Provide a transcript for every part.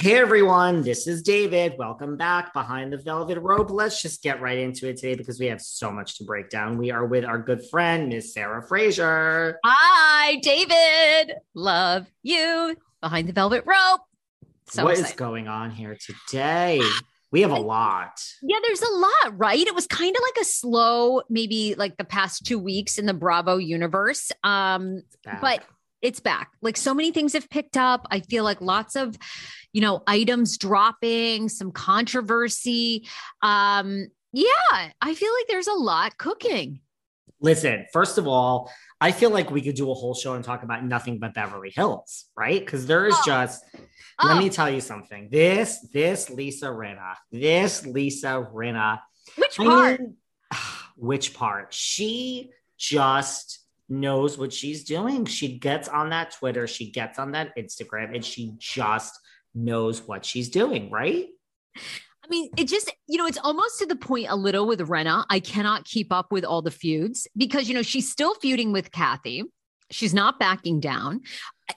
Hey everyone, this is David. Welcome back behind the velvet rope. Let's just get right into it today because we have so much to break down. We are with our good friend, Miss Sarah Fraser. Hi, David. Love you behind the velvet rope. So what excited. is going on here today? We have a lot. Yeah, there's a lot, right? It was kind of like a slow, maybe like the past two weeks in the Bravo universe. Um, but it's back. Like so many things have picked up. I feel like lots of, you know, items dropping, some controversy. Um, yeah, I feel like there's a lot cooking. Listen, first of all, I feel like we could do a whole show and talk about nothing but Beverly Hills, right? Because there is oh. just oh. let me tell you something. This, this Lisa Rinna, this Lisa Rinna. Which part? I mean, which part? She just knows what she's doing. She gets on that Twitter, she gets on that Instagram, and she just knows what she's doing, right? I mean, it just, you know, it's almost to the point a little with Rinna. I cannot keep up with all the feuds because, you know, she's still feuding with Kathy. She's not backing down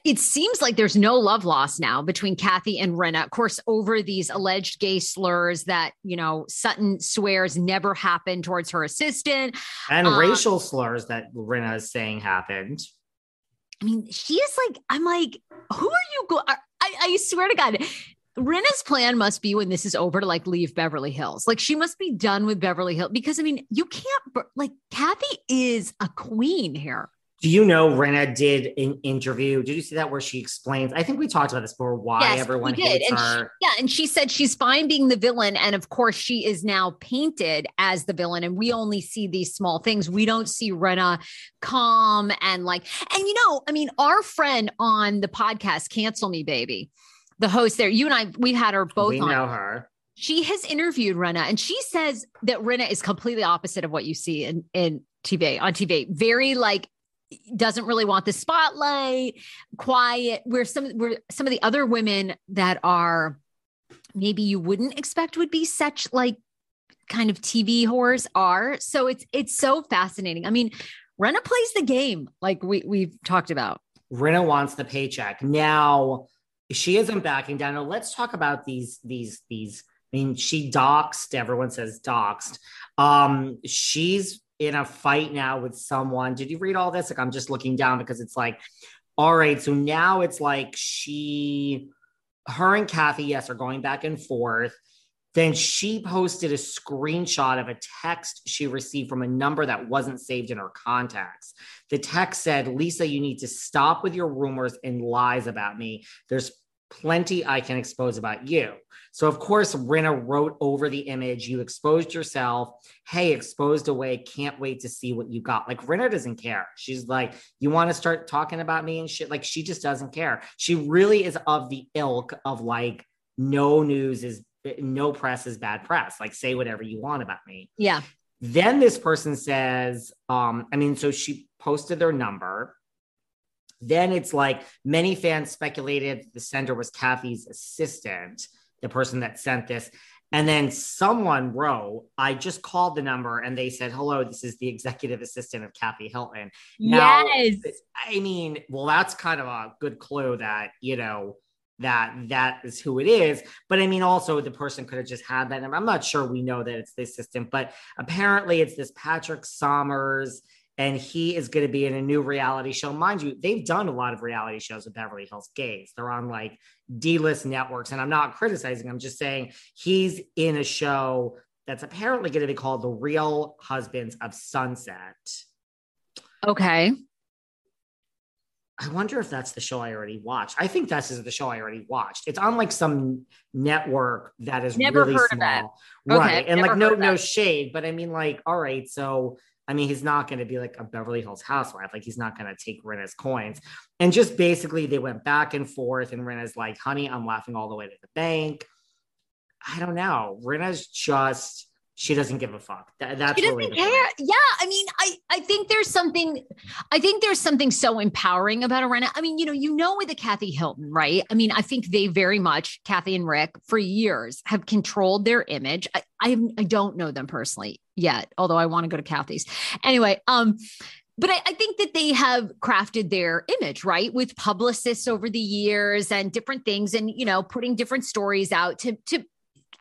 it seems like there's no love lost now between Kathy and Rinna. Of course, over these alleged gay slurs that, you know, Sutton swears never happened towards her assistant. And um, racial slurs that Rinna is saying happened. I mean, she is like, I'm like, who are you going? I, I swear to God, Rinna's plan must be when this is over to like leave Beverly Hills. Like she must be done with Beverly Hills because I mean, you can't like Kathy is a queen here. Do you know Rinna did an interview? Did you see that where she explains? I think we talked about this before. Why yes, everyone hates and her? She, yeah, and she said she's fine being the villain, and of course she is now painted as the villain, and we only see these small things. We don't see Rinna calm and like, and you know, I mean, our friend on the podcast, Cancel Me Baby, the host there, you and I, we had her both. We on. know her she has interviewed Rinna and she says that Rinna is completely opposite of what you see in, in TV on TV. Very like doesn't really want the spotlight, quiet. Where some where some of the other women that are maybe you wouldn't expect would be such like kind of TV whores are. So it's it's so fascinating. I mean, Rinna plays the game like we we've talked about. Rinna wants the paycheck. Now she isn't backing down. Now let's talk about these these these. I mean, she doxed. Everyone says doxed. Um, she's in a fight now with someone. Did you read all this? Like, I'm just looking down because it's like, all right, so now it's like she, her and Kathy, yes, are going back and forth. Then she posted a screenshot of a text she received from a number that wasn't saved in her contacts. The text said, Lisa, you need to stop with your rumors and lies about me. There's plenty I can expose about you. So, of course, Rinna wrote over the image. You exposed yourself. Hey, exposed away. Can't wait to see what you got. Like, Rinna doesn't care. She's like, You want to start talking about me and shit? Like, she just doesn't care. She really is of the ilk of like, no news is, no press is bad press. Like, say whatever you want about me. Yeah. Then this person says, um, I mean, so she posted their number. Then it's like many fans speculated the sender was Kathy's assistant the person that sent this. And then someone wrote, I just called the number and they said, hello, this is the executive assistant of Kathy Hilton. Now, yes. I mean, well, that's kind of a good clue that, you know, that that is who it is. But I mean, also the person could have just had that number. I'm not sure we know that it's the assistant, but apparently it's this Patrick Sommers and he is going to be in a new reality show. Mind you, they've done a lot of reality shows with Beverly Hills Gays. They're on like D list networks, and I'm not criticizing. I'm just saying he's in a show that's apparently going to be called The Real Husbands of Sunset. Okay. I wonder if that's the show I already watched. I think this is the show I already watched. It's on like some network that is never really heard small. of Right. Okay, and like no no shade, but I mean like all right, so I mean he's not going to be like a Beverly Hills housewife. Like he's not going to take Rinna's coins. And just basically they went back and forth and Rinna's like, "Honey, I'm laughing all the way to the bank." I don't know. Rinna's just she doesn't give a fuck. That, that's she doesn't care. Yeah, I mean, I I think there's something, I think there's something so empowering about Rinna. I mean, you know, you know, with the Kathy Hilton, right? I mean, I think they very much, Kathy and Rick, for years have controlled their image. I I, I don't know them personally yet, although I want to go to Kathy's anyway. Um, but I, I think that they have crafted their image right with publicists over the years and different things, and you know, putting different stories out to to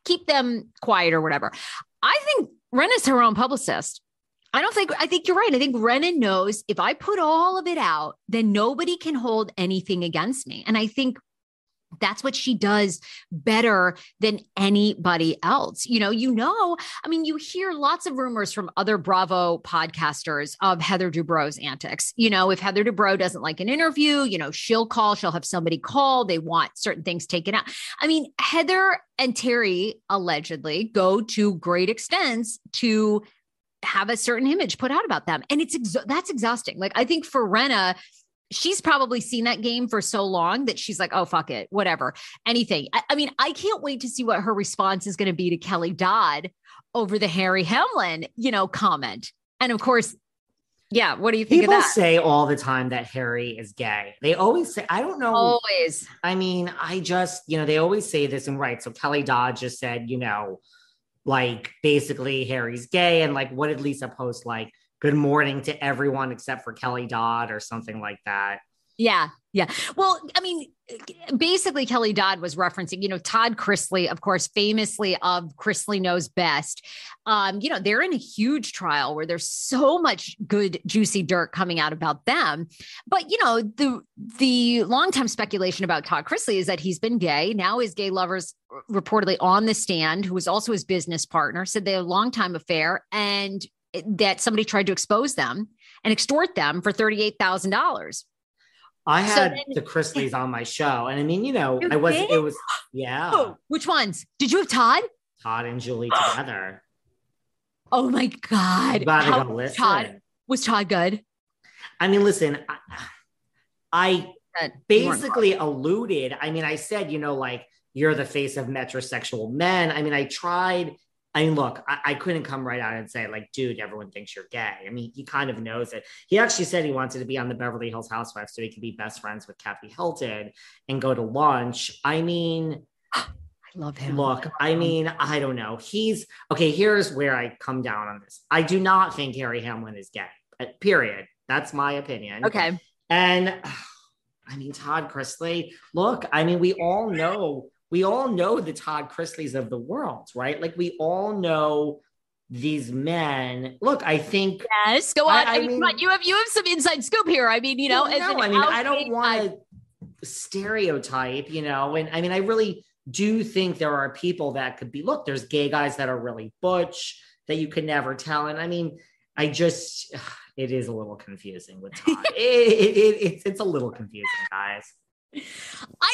keep them quiet or whatever. I think Rinna's her own publicist. I don't think, I think you're right. I think Rinna knows if I put all of it out, then nobody can hold anything against me. And I think that's what she does better than anybody else. You know, you know, I mean, you hear lots of rumors from other Bravo podcasters of Heather Dubrow's antics. You know, if Heather Dubrow doesn't like an interview, you know, she'll call, she'll have somebody call, they want certain things taken out. I mean, Heather and Terry allegedly go to great extents to have a certain image put out about them. And it's ex- that's exhausting. Like I think for Rinna, she's probably seen that game for so long that she's like, oh, fuck it, whatever, anything. I, I mean, I can't wait to see what her response is going to be to Kelly Dodd over the Harry Hamlin, you know, comment. And of course, yeah, what do you think People of that? say all the time that Harry is gay. They always say, I don't know. Always. I mean, I just, you know, they always say this and right. So Kelly Dodd just said, you know, like basically Harry's gay. And like, what did Lisa post? Like, good morning to everyone except for Kelly Dodd or something like that. Yeah. Yeah. Well, I mean, basically, Kelly Dodd was referencing, you know, Todd Chrisley, of course, famously of Chrisley Knows Best. Um, you know, they're in a huge trial where there's so much good, juicy dirt coming out about them. But, you know, the the longtime speculation about Todd Chrisley is that he's been gay. Now his gay lovers reportedly on the stand, who was also his business partner, said they had a long time affair and that somebody tried to expose them and extort them for $38,000. I So had then- the Chrisleys on my show. And I mean, you know, You I was, did? it was, yeah, Oh, which ones? Did you have Todd? Todd and Julie together. Oh my God. How- go. Todd, was Todd good? I mean, listen, I, I Good. You weren't basically alluded. I mean, I said, you know, like you're the face of metrosexual men. I mean, I tried. I mean, look, I, I couldn't come right out and say, like, dude, everyone thinks you're gay. I mean, he kind of knows it. He actually said he wanted to be on the Beverly Hills Housewives so he could be best friends with Kathy Hilton and go to lunch. I mean, I love him. Look, I mean, I don't know. He's okay. Here's where I come down on this. I do not think Harry Hamlin is gay. uh, Period. That's my opinion. Okay. And I mean, Todd Chrisley. Look, I mean, we all know. We all know the Todd Chrisleys of the world, right? Like we all know these men. Look, I think Yes. Go on. I, I mean, mean- you have you have some inside scoop here. I mean, you know, Well, as no, I mean, I don't want to stereotype, you know, and I mean, I really do think there are people that could be. Look, there's gay guys that are really butch that you could never tell, and I mean, I just it is a little confusing with Todd. it, it, it, it's it's a little confusing, guys. I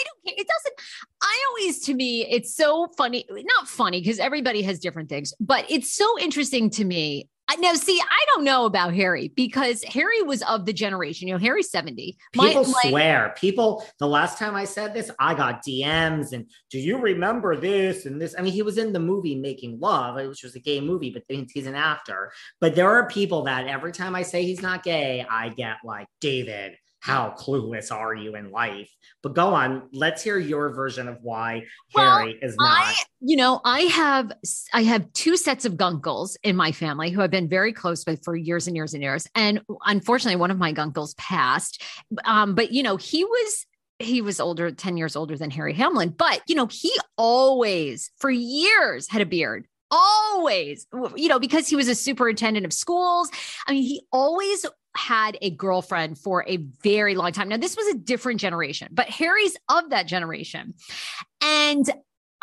don't care. It doesn't. I always, to me, it's so funny. Not funny because everybody has different things, but it's so interesting to me. Now, see, I don't know about Harry because Harry was of the generation. You know, Harry's 70. People my, swear. People, the last time I said this, I got DMs and do you remember this and this? I mean, he was in the movie Making Love, which was a gay movie, but he's an actor. But there are people that every time I say he's not gay, I get like, David, how clueless are you in life? But go on, let's hear your version of why well, Harry is not. I, you know, I have I have two sets of gunkles in my family who I've been very close with for years and years and years. And unfortunately, one of my gunkles passed. Um, but you know, he was he was older, 10 years older than Harry Hamlin, but you know, he always for years had a beard always, you know, because he was a superintendent of schools. I mean, he always had a girlfriend for a very long time. Now, this was a different generation, but Harry's of that generation. And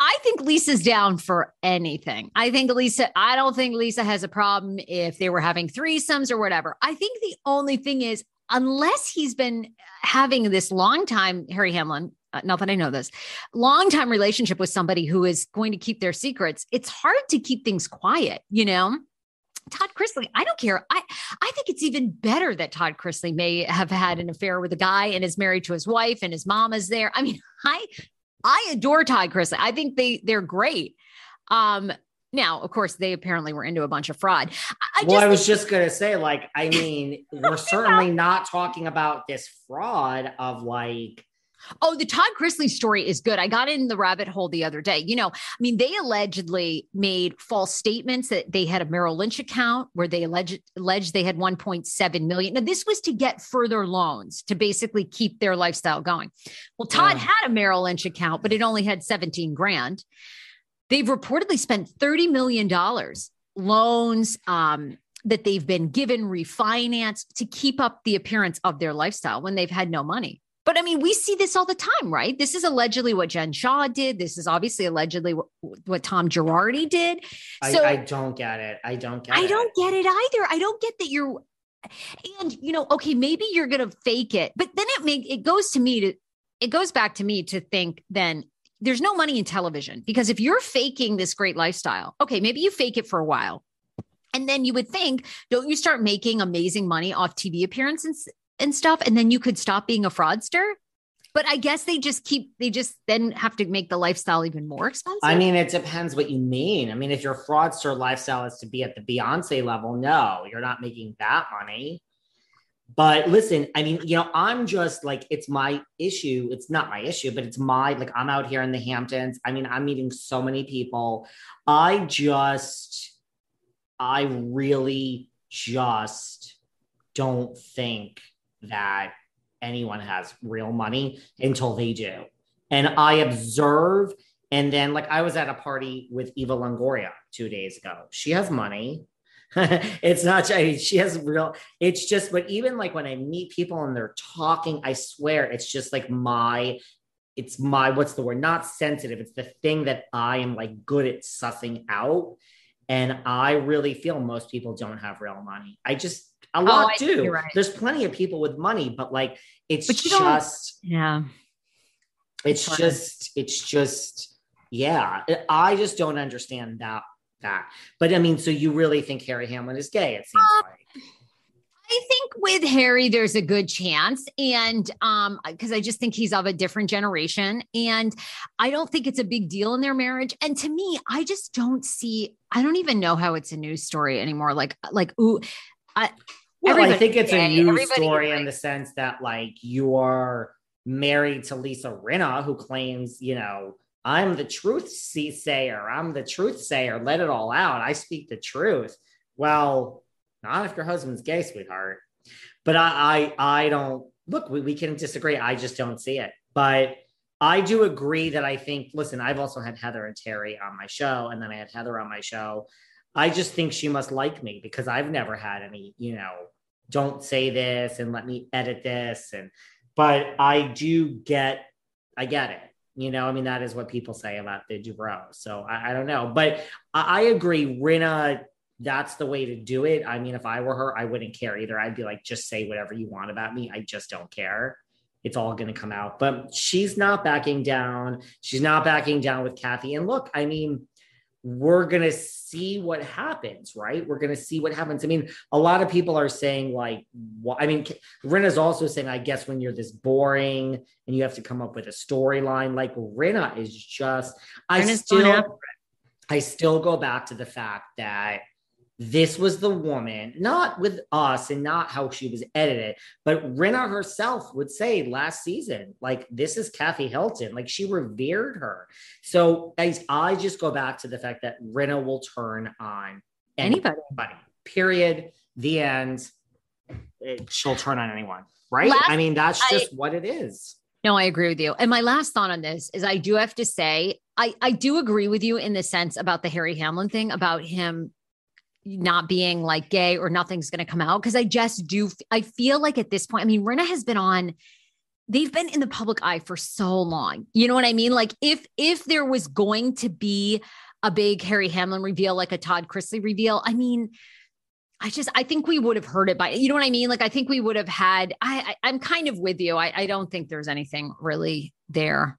I think Lisa's down for anything. I think Lisa, I don't think Lisa has a problem if they were having threesomes or whatever. I think the only thing is, unless he's been having this long time, Harry Hamlin, uh, not that I know this, long time relationship with somebody who is going to keep their secrets, it's hard to keep things quiet, you know? Todd Chrisley, I don't care. I I think it's even better that Todd Chrisley may have had an affair with a guy and is married to his wife and his mom is there. I mean, I I adore Todd Chrisley. I think they they're great. Um now, of course, they apparently were into a bunch of fraud. I well, I was just gonna say, like, I mean, we're certainly not talking about this fraud of like Oh, the Todd Chrisley story is good. I got in the rabbit hole the other day. You know, I mean, they allegedly made false statements that they had a Merrill Lynch account where they alleged, alleged they had 1.7 million. Now, this was to get further loans to basically keep their lifestyle going. Well, Todd yeah. had a Merrill Lynch account, but it only had 17 grand. They've reportedly spent $30 million loans, um, that they've been given refinance to keep up the appearance of their lifestyle when they've had no money. But I mean, we see this all the time, right? This is allegedly what Jen Shah did. This is obviously allegedly what, what Tom Girardi did. So I, I, don't get it. I don't get I it. don't get it either. I don't get that you're and you know, okay, maybe you're gonna fake it, but then it make it goes to me to it goes back to me to think then there's no money in television because if you're faking this great lifestyle, okay, maybe you fake it for a while. And then you would think, don't you start making amazing money off TV appearances and stuff and then you could stop being a fraudster. But i guess they just keep they just then have to make the lifestyle even more expensive. i mean it depends what you mean. I mean if your fraudster lifestyle is to be at the beyonce level no you're not making that money. But listen i mean you know i'm just like it's my issue. It's not my issue but it's my like i'm out here in the hamptons. I mean i'm meeting so many people. I just i really just don't think that anyone has real money until they do. And I observe, and then like I was at a party with Eva Longoria two days ago. She has money. it's not I mean, she has real it's just but even like when i meet people and they're talking i swear it's just like my it's my what's the word not sensitive it's the thing that i am like good at sussing out and i really feel most people don't have real money i just a lot oh, do. Right. There's plenty of people with money, but like it's but just yeah. It's, it's just it's just yeah. I just don't understand that that. But I mean, so you really think Harry Hamlin is gay? It seems um, like. I think with Harry, there's a good chance. And um, because I just think he's of a different generation. And I don't think it's a big deal in their marriage. And to me, I just don't see, I don't even know how it's a news story anymore. Like, like, ooh, I, well, I think it's a news story in the sense that like you're married to Lisa Rinna, who claims, you know, I'm the truth sayer. I'm the truth sayer. Let it all out. I speak the truth. Well, not if your husband's gay, sweetheart. But I, I, I don't look. We, we can disagree. I just don't see it. But I do agree that I think. Listen, I've also had Heather and Terry on my show, and then I had Heather on my show. I just think she must like me because I've never had any, you know, don't say this and let me edit this. And, but I do get, I get it. You know, I mean, that is what people say about the Dubrow. So I, I don't know, but I, I agree. Rinna, that's the way to do it. I mean, if I were her, I wouldn't care either. I'd be like, just say whatever you want about me. I just don't care. it's all going to come out. But she's not backing down. She's not backing down with Kathy. And look, I mean, we're going to see what happens, right? We're going to see what happens. I mean, a lot of people are saying, like, well, I mean, Rinna's also saying, I guess when you're this boring and you have to come up with a storyline, like Rinna is just, I still, I still go back to the fact that this was the woman, not with us and not how she was edited, but Rinna herself would say last season, like, this is Kathy Hilton. Like, she revered her. So I, I just go back to the fact that Rinna will turn on anybody. anybody. Period. The end. It, she'll turn on anyone. Right. Last, I mean, that's just I, what it is. No, I agree with you. And my last thought on this is I do have to say, I, I do agree with you in the sense about the Harry Hamlin thing, about him not being like gay or nothing's going to come out. Cause I just do, I feel like at this point, I mean, Rinna has been on, they've been in the public eye for so long. You know what I mean? Like if, if there was going to be a big Harry Hamlin reveal, like a Todd Chrisley reveal, I mean, I just I think we would have heard it by you know what I mean? Like I think we would have had I, I am kind of with you. I, I don't think there's anything really there.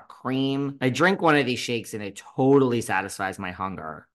cream. I drink one of these shakes and it totally satisfies my hunger.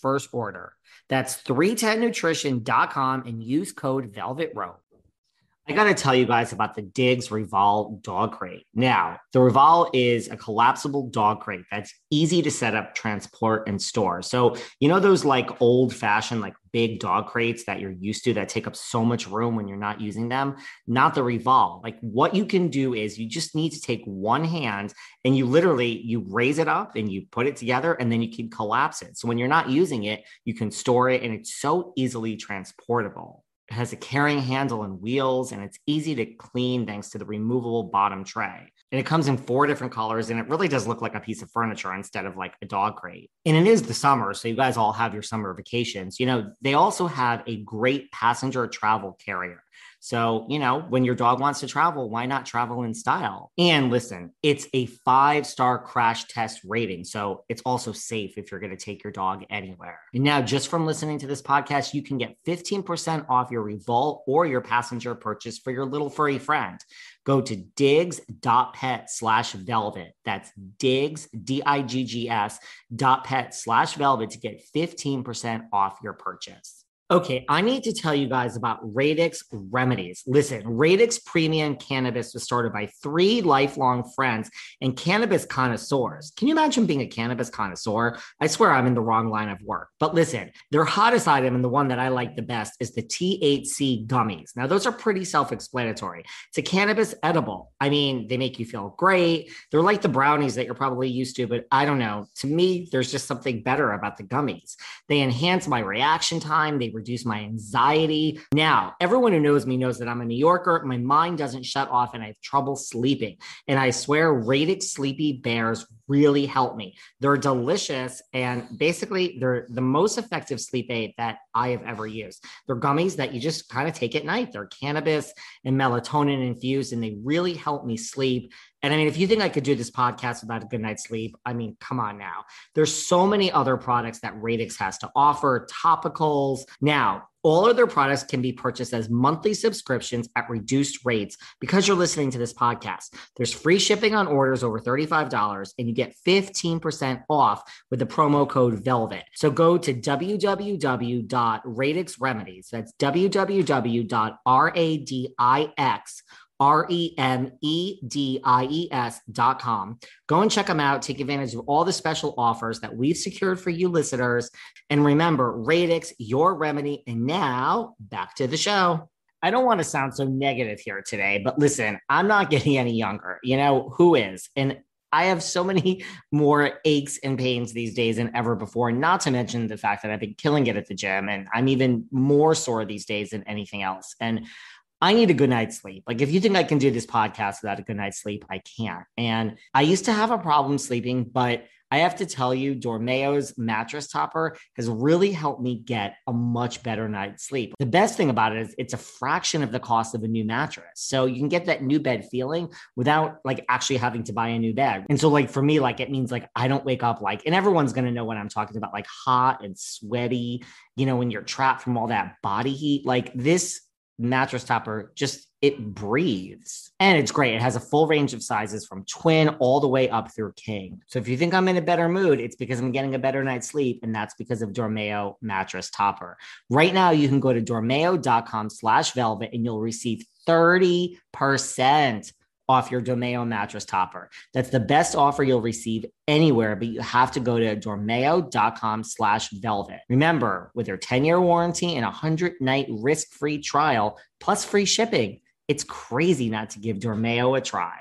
first order. That's 310nutrition.com and use code Velvet Rope. I got to tell you guys about the Diggs Revolve dog crate. Now, the Revolve is a collapsible dog crate that's easy to set up, transport, and store. So, you know, those like old fashioned, like big dog crates that you're used to that take up so much room when you're not using them? Not the Revolve. Like, what you can do is you just need to take one hand and you literally you raise it up and you put it together and then you can collapse it. So when you're not using it, you can store it and it's so easily transportable. It has a carrying handle and wheels, and it's easy to clean thanks to the removable bottom tray. And it comes in four different colors, and it really does look like a piece of furniture instead of like a dog crate. And it is the summer, so you guys all have your summer vacations. You know, they also have a great passenger travel carrier. So, you know, when your dog wants to travel, why not travel in style? And listen, it's a five star crash test rating. So it's also safe if you're going to take your dog anywhere. And now, just from listening to this podcast, you can get 15% off your Revolve or your passenger purchase for your little furry friend. Go to diggs.pet slash velvet. That's diggs, D I G G S dot pet slash velvet to get 15% off your purchase. Okay, I need to tell you guys about Radix Remedies. Listen, Radix Premium Cannabis was started by three lifelong friends and cannabis connoisseurs. Can you imagine being a cannabis connoisseur? I swear I'm in the wrong line of work. But listen, their hottest item and the one that I like the best is the THC gummies. Now, those are pretty self explanatory. It's a cannabis edible. I mean, they make you feel great. They're like the brownies that you're probably used to, but I don't know. To me, there's just something better about the gummies. They enhance my reaction time. They reduce my anxiety. Now, everyone who knows me knows that I'm a New Yorker. My mind doesn't shut off and I have trouble sleeping. And I swear, Radix Sleepy Bears really help me. They're delicious and basically they're the most effective sleep aid that I have ever used. They're gummies that you just kind of take at night. They're cannabis and melatonin infused and they really help me sleep. And I mean, if you think I could do this podcast without a good night's sleep, I mean, come on now. There's so many other products that Radix has to offer, topicals. Now, all of their products can be purchased as monthly subscriptions at reduced rates because you're listening to this podcast. There's free shipping on orders over $35 and you get 15% off with the promo code VELVET. So go to www.radixremedies. That's www.radix R E M E D I E S dot com. Go and check them out. Take advantage of all the special offers that we've secured for you listeners. And remember, Radix, your remedy. And now back to the show. I don't want to sound so negative here today, but listen, I'm not getting any younger. You know, who is? And I have so many more aches and pains these days than ever before, not to mention the fact that I've been killing it at the gym and I'm even more sore these days than anything else. And I need a good night's sleep. Like, if you think I can do this podcast without a good night's sleep, I can't. And I used to have a problem sleeping, but I have to tell you, Dormeo's mattress topper has really helped me get a much better night's sleep. The best thing about it is it's a fraction of the cost of a new mattress. So you can get that new bed feeling without like actually having to buy a new bed. And so, like, for me, like, it means like I don't wake up like, and everyone's going to know what I'm talking about, like hot and sweaty, you know, when you're trapped from all that body heat. Like, this mattress topper just it breathes. And it's great. It has a full range of sizes from twin all the way up through king. So if you think i'm in a better mood it's because i'm getting a better night's sleep and that's because of dormeo mattress topper. Right now you can go to dormeo.com slash velvet and you'll receive 30% off your Dormeo mattress topper. That's the best offer you'll receive anywhere, but you have to go to dormeo.com slash velvet. Remember, with their 10-year warranty and a 100-night risk-free trial, plus free shipping, it's crazy not to give Dormeo a try.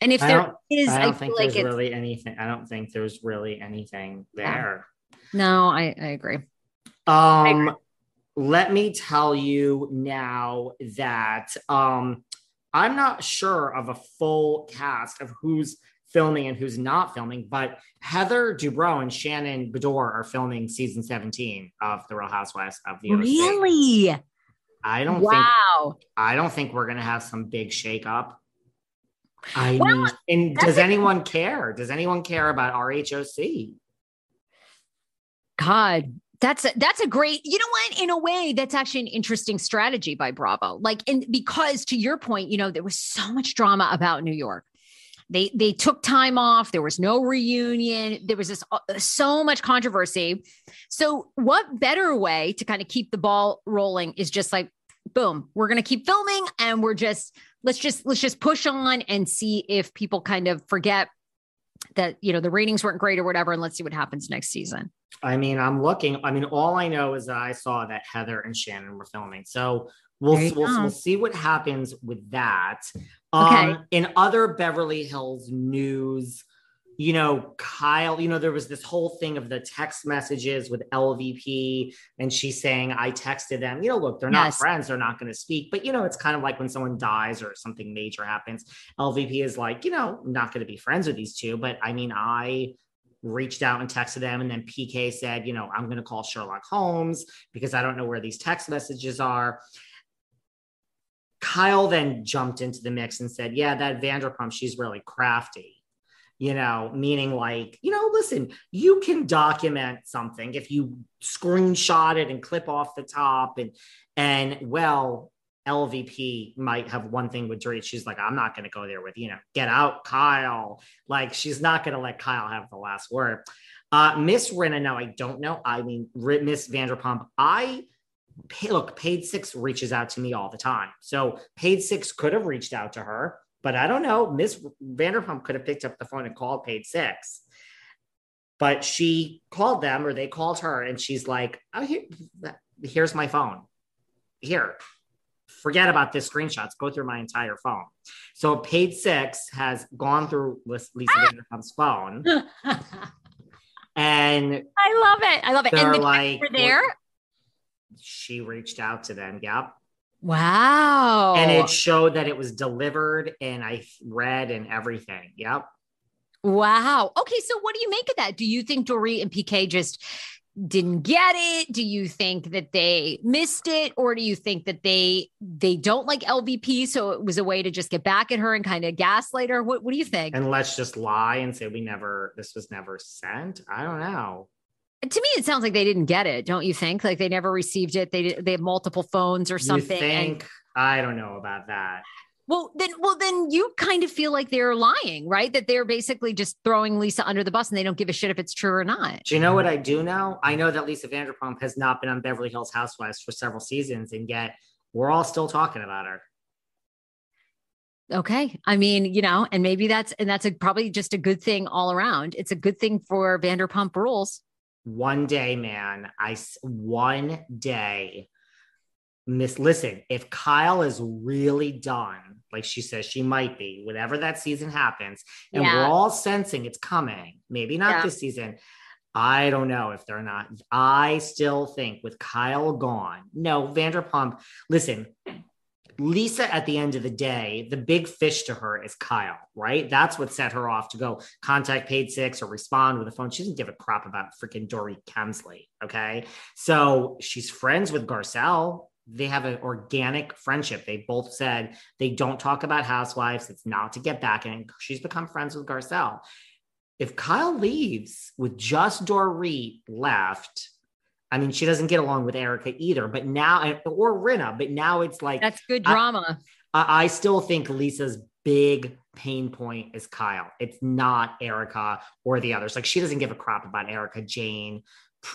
And if there is, I don't I think feel like there's really anything. I don't think there's really anything there. no, I, I agree. Um, let me tell you now that um, I'm not sure of a full cast of who's filming and who's not filming, but Heather Dubrow and Shannon Beador are filming season 17 of The Real Housewives of the. Really? I don't think Wow. I don't think we're gonna have some big shakeup. I Well, mean, and does a- anyone care? Does anyone care about RHOC? God, that's a, that's a great. You know what? In a way, that's actually an interesting strategy by Bravo. Like, and because to your point, you know, there was so much drama about New York. They they took time off. There was no reunion. There was this uh, so much controversy. So, what better way to kind of keep the ball rolling is just like, boom, we're to keep filming, and we're just let's just let's just push on and see if people kind of forget that you know the ratings weren't great or whatever, and let's see what happens next season. I mean, I'm looking. I mean, all I know is that I saw that Heather and Shannon were filming. So we'll we'll, we'll see what happens with that. Okay. Um, in other Beverly Hills news, you know, Kyle, you know, there was this whole thing of the text messages with LVP, and she's saying, I texted them. You know, look, they're not friends, they're not going to speak, but you know, it's kind of like when someone dies or something major happens. LVP is like, you know, not going to be friends with these two, but I mean, I reached out and texted them and then PK said, you know, I'm going to call Sherlock Holmes because I don't know where these text messages are. Kyle then jumped into the mix and said, yeah, that Vanderpump, she's really crafty. You know, meaning like, you know, listen, you can document something if you screenshot it and clip off the top and and well, LVP might have one thing with Dorit. She's like, I'm not going to go there with, you know, get out, Kyle. Like, she's not going to let Kyle have the last word. Uh, Miss Rinna, now I don't know. I mean, Miss Vanderpump, I pay, look, Page Six reaches out to me all the time. So Page Six could have reached out to her, but I don't know. Miss Vanderpump could have picked up the phone and called Page Six. But she called them or they called her and she's like, oh, here, here's my phone. Here, forget about this screenshots. Go through my entire phone. So Page Six has gone through Lis- Lisa ah! Vanderpump's phone and I love it. I love it. they're And the like, were there. she reached out to them. Yep. Wow. And it showed that it was delivered and I read and everything. Yep. wow. Okay. So what do you make of that? Do you think Dory and PK just didn't get it? Do you think that they missed it? Or do you think that they they don't like LVP? So it was a way to just get back at her and kind of gaslight her? What what do you think? And let's just lie and say we never, this was never sent. I don't know. to me, it sounds like they didn't get it. Don't you think? Like they never received it. They they have multiple phones or something. You and- I don't know about that. Well, then, well, then you kind of feel like they're lying, right? That they're basically just throwing Lisa under the bus, and they don't give a shit if it's true or not. Do you know what I do know? I know that Lisa Vanderpump has not been on Beverly Hills Housewives for several seasons, and yet we're all still talking about her. Okay. I mean, you know, and maybe that's and that's a, probably just a good thing all around. It's a good thing for Vanderpump Rules. One day, man, I one day. Miss, listen, if Kyle is really done, like she says she might be, whatever that season happens, and yeah. we're all sensing it's coming, maybe not yeah. this season. I don't know if they're not. I still think with Kyle gone, no, Vanderpump, listen, Lisa, at the end of the day, the big fish to her is Kyle, right? That's what set her off to go contact Page Six or respond with a phone. She doesn't give a crap about freaking Dorit Kemsley. Okay. So she's friends with Garcelle. They have an organic friendship. They both said they don't talk about housewives. It's not to get back. And she's become friends with Garcelle. If Kyle leaves with just Dorit left, I mean, she doesn't get along with Erika either, but now, or Rinna, but now it's like that's good drama. I, I still think Lisa's big pain point is Kyle. It's not Erika or the others. Like she doesn't give a crap about Erika, Jayne,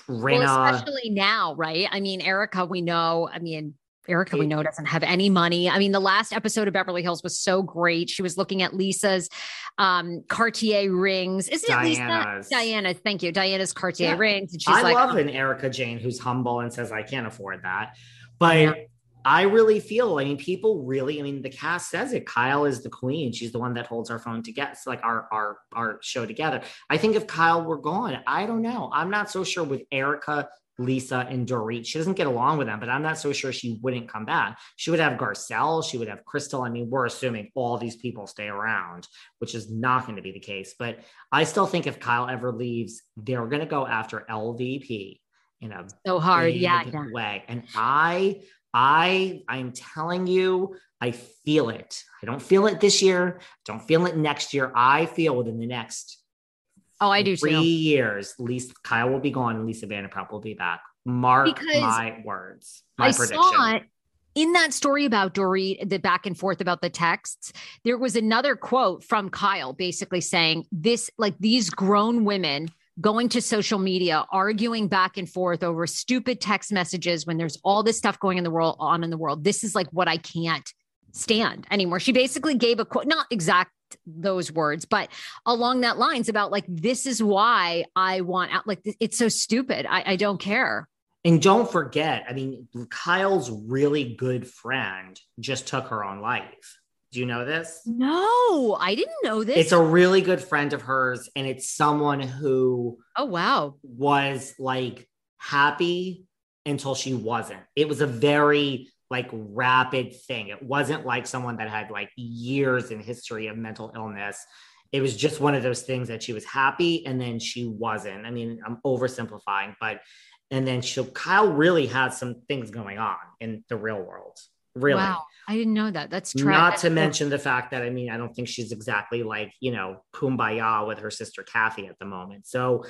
Rinna. Well, especially now, right? I mean, Erika, we know. I mean, Erika, we know, doesn't have any money. I mean, the last episode of Beverly Hills was so great. She was looking at Lisa's um, Cartier rings. Isn't Diana's. it Lisa? Diana's. Thank you. Diana's Cartier yeah. rings. And she's I like, love oh. an Erika Jayne who's humble and says, I can't afford that. But yeah. I really feel, I mean, people really, I mean, the cast says it. Kyle is the queen. She's the one that holds our phone together. It's like our, our, our show together. I think if Kyle were gone, I don't know. I'm not so sure with Erika, Lisa and Dorit. She doesn't get along with them, but I'm not so sure she wouldn't come back. She would have Garcelle. She would have Crystal. I mean, we're assuming all these people stay around, which is not going to be the case. But I still think if Kyle ever leaves, they're going to go after LVP in a so hard, yeah, yeah, way. And I, I, I'm telling you, I feel it. I don't feel it this year. Don't feel it next year. I feel within the next Oh, I do three too. years, Lisa Kyle will be gone and Lisa Vanderpump will be back. Mark because my words. My I prediction. Saw it in that story about Dorit, the back and forth about the texts, there was another quote from Kyle basically saying this like these grown women going to social media arguing back and forth over stupid text messages when there's all this stuff going in the world on in the world. This is like what I can't stand anymore. She basically gave a quote, not exact those words, but along that lines about like, this is why I want out. Like, it's so stupid. I, I don't care. And don't forget, I mean, Kyle's really good friend just took her own life. Do you know this? No, I didn't know this. It's a really good friend of hers, and it's someone who oh wow was like happy until she wasn't. It was a very like rapid thing. It wasn't like someone that had like years in history of mental illness. It was just one of those things that she was happy and then she wasn't. I mean, I'm oversimplifying, but and then she Kyle really has some things going on in the real world. Really. Wow. I didn't know that. That's tra- not to mention the fact that I mean, I don't think she's exactly like, you know, kumbaya with her sister Kathy at the moment. So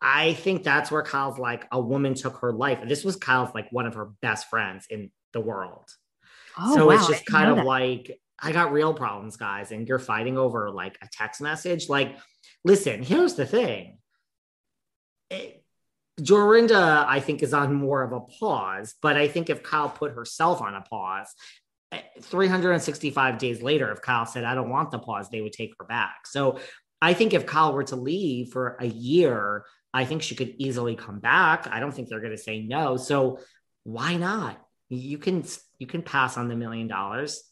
I think that's where Kyle's like a woman took her life. This was Kyle's like one of her best friends in the world. Oh, so wow. it's just kind of that. like, I got real problems, guys, and you're fighting over like a text message. Like, listen, here's the thing. It, Dorinda, I think, is on more of a pause, but I think if Kyle put herself on a pause, 365 days later, if Kyle said, I don't want the pause, they would take her back. So I think if Kyle were to leave for a year, I think she could easily come back. I don't think they're going to say no. So why not? you can you can pass on the million dollars.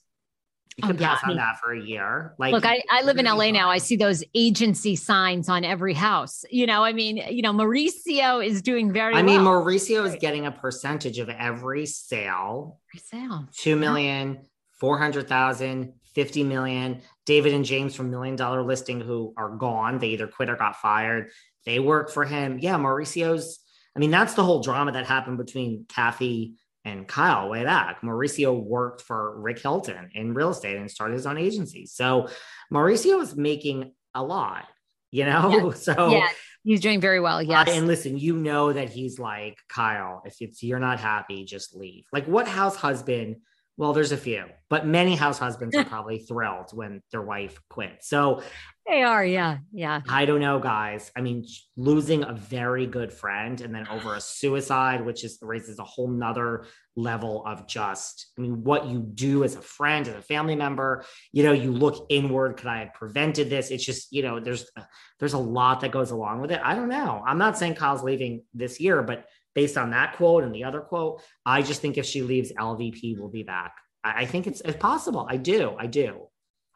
You oh, can oh, pass on that for a year. Like, look, I, I live in LA now. I see those agency signs on every house. You know, I mean, you know, Mauricio is doing very. I mean, Mauricio is getting a percentage of every sale. Sale. Two million, four hundred thousand, fifty million. David and James from Million Dollar Listing, who are gone. They either quit or got fired. They work for him. Yeah, Mauricio's. I mean, that's the whole drama that happened between Kathy and Kyle way back. Mauricio worked for Rick Hilton in real estate and started his own agency. So Mauricio is making a lot, you know? Yeah. So yeah, he's doing very well. Yes. Uh, and listen, you know that he's like, Kyle, if it's you're not happy, just leave. Like what house husband Well, there's a few, but many house husbands are probably thrilled when their wife quits. So they are, yeah, yeah. I don't know, guys. I mean, losing a very good friend and then over a suicide, which is raises a whole nother level of just, I mean, what you do as a friend, as a family member, you know, you look inward. Could I have prevented this? It's just, you know, there's uh, there's a lot that goes along with it. I don't know. I'm not saying Kyle's leaving this year, but based on that quote and the other quote, I just think if she leaves, LVP will be back. I, I think it's, it's possible. I do. I do.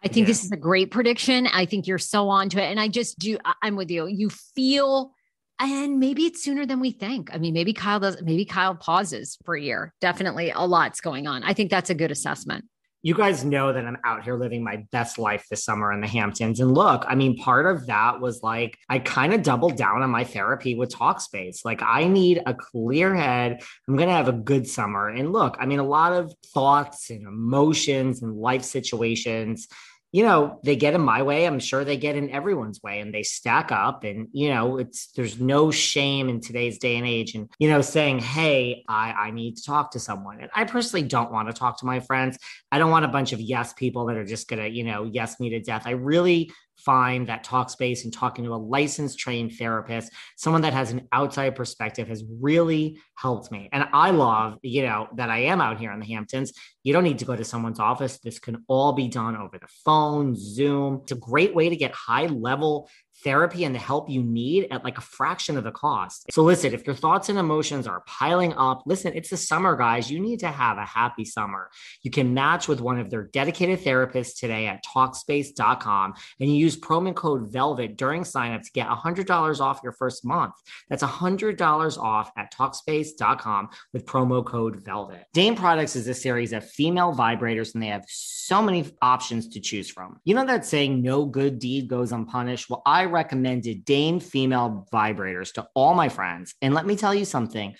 I think yeah. this is a great prediction. I think you're so on to it. And I just do, I'm with you. You feel, and maybe it's sooner than we think. I mean, maybe Kyle does, maybe Kyle pauses for a year. Definitely a lot's going on. I think that's a good assessment you guys know that I'm out here living my best life this summer in the Hamptons. And look, I mean, part of that was like, I kind of doubled down on my therapy with Talkspace. Like, I need a clear head. I'm going to have a good summer. And look, I mean, a lot of thoughts and emotions and life situations you know, they get in my way. I'm sure they get in everyone's way and they stack up. And, you know, it's there's no shame in today's day and age. And, you know, saying, hey, I, I need to talk to someone. And I personally don't want to talk to my friends. I don't want a bunch of yes people that are just going to, you know, yes me to death. I really find that Talkspace and talking to a licensed trained therapist, someone that has an outside perspective has really helped me. And I love, you know, that I am out here in the Hamptons. You don't need to go to someone's office. This can all be done over the phone, Zoom. It's a great way to get high level therapy and the help you need at like a fraction of the cost. So listen, if your thoughts and emotions are piling up, listen, it's the summer, guys. You need to have a happy summer. You can match with one of their dedicated therapists today at Talkspace.com and you use promo code VELVET during signup to get $100 off your first month. That's $100 off at Talkspace.com with promo code VELVET. Dame Products is a series of female vibrators and they have so many options to choose from. You know that saying, no good deed goes unpunished? Well, I recommended Dame female vibrators to all my friends. And let me tell you something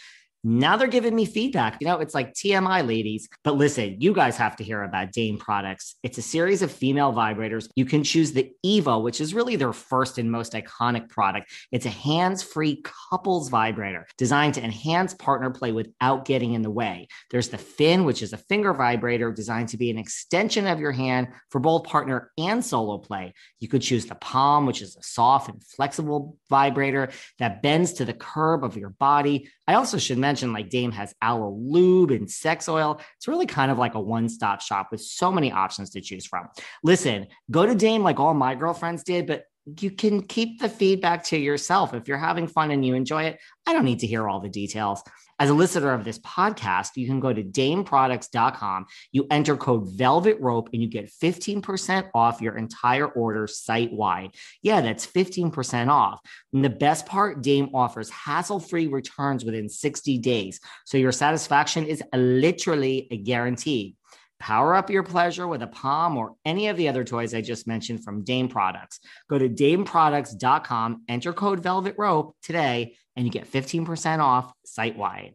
now they're giving me feedback. You know, it's like TMI, ladies. But listen, you guys have to hear about Dame products. It's a series of female vibrators. You can choose the Eva, which is really their first and most iconic product. It's a hands free couples vibrator designed to enhance partner play without getting in the way. There's the Fin, which is a finger vibrator designed to be an extension of your hand for both partner and solo play. You could choose the Pom, which is a soft and flexible vibrator that bends to the curve of your body. I also should mention like Dame has aloe lube and sex oil. It's really kind of like a one stop shop with so many options to choose from. Listen, go to Dame like all my girlfriends did, but you can keep the feedback to yourself. If you're having fun and you enjoy it, I don't need to hear all the details. As a listener of this podcast, you can go to dameproducts.com. You enter code Velvet Rope and you get 15% off your entire order site wide. Yeah, that's 15% off. And the best part, Dame offers hassle free returns within 60 days. So your satisfaction is literally a guarantee. Power up your pleasure with a Pom or any of the other toys I just mentioned from Dame Products. Go to dameproducts.com, enter code Velvet Rope today, and you get 15% off site wide.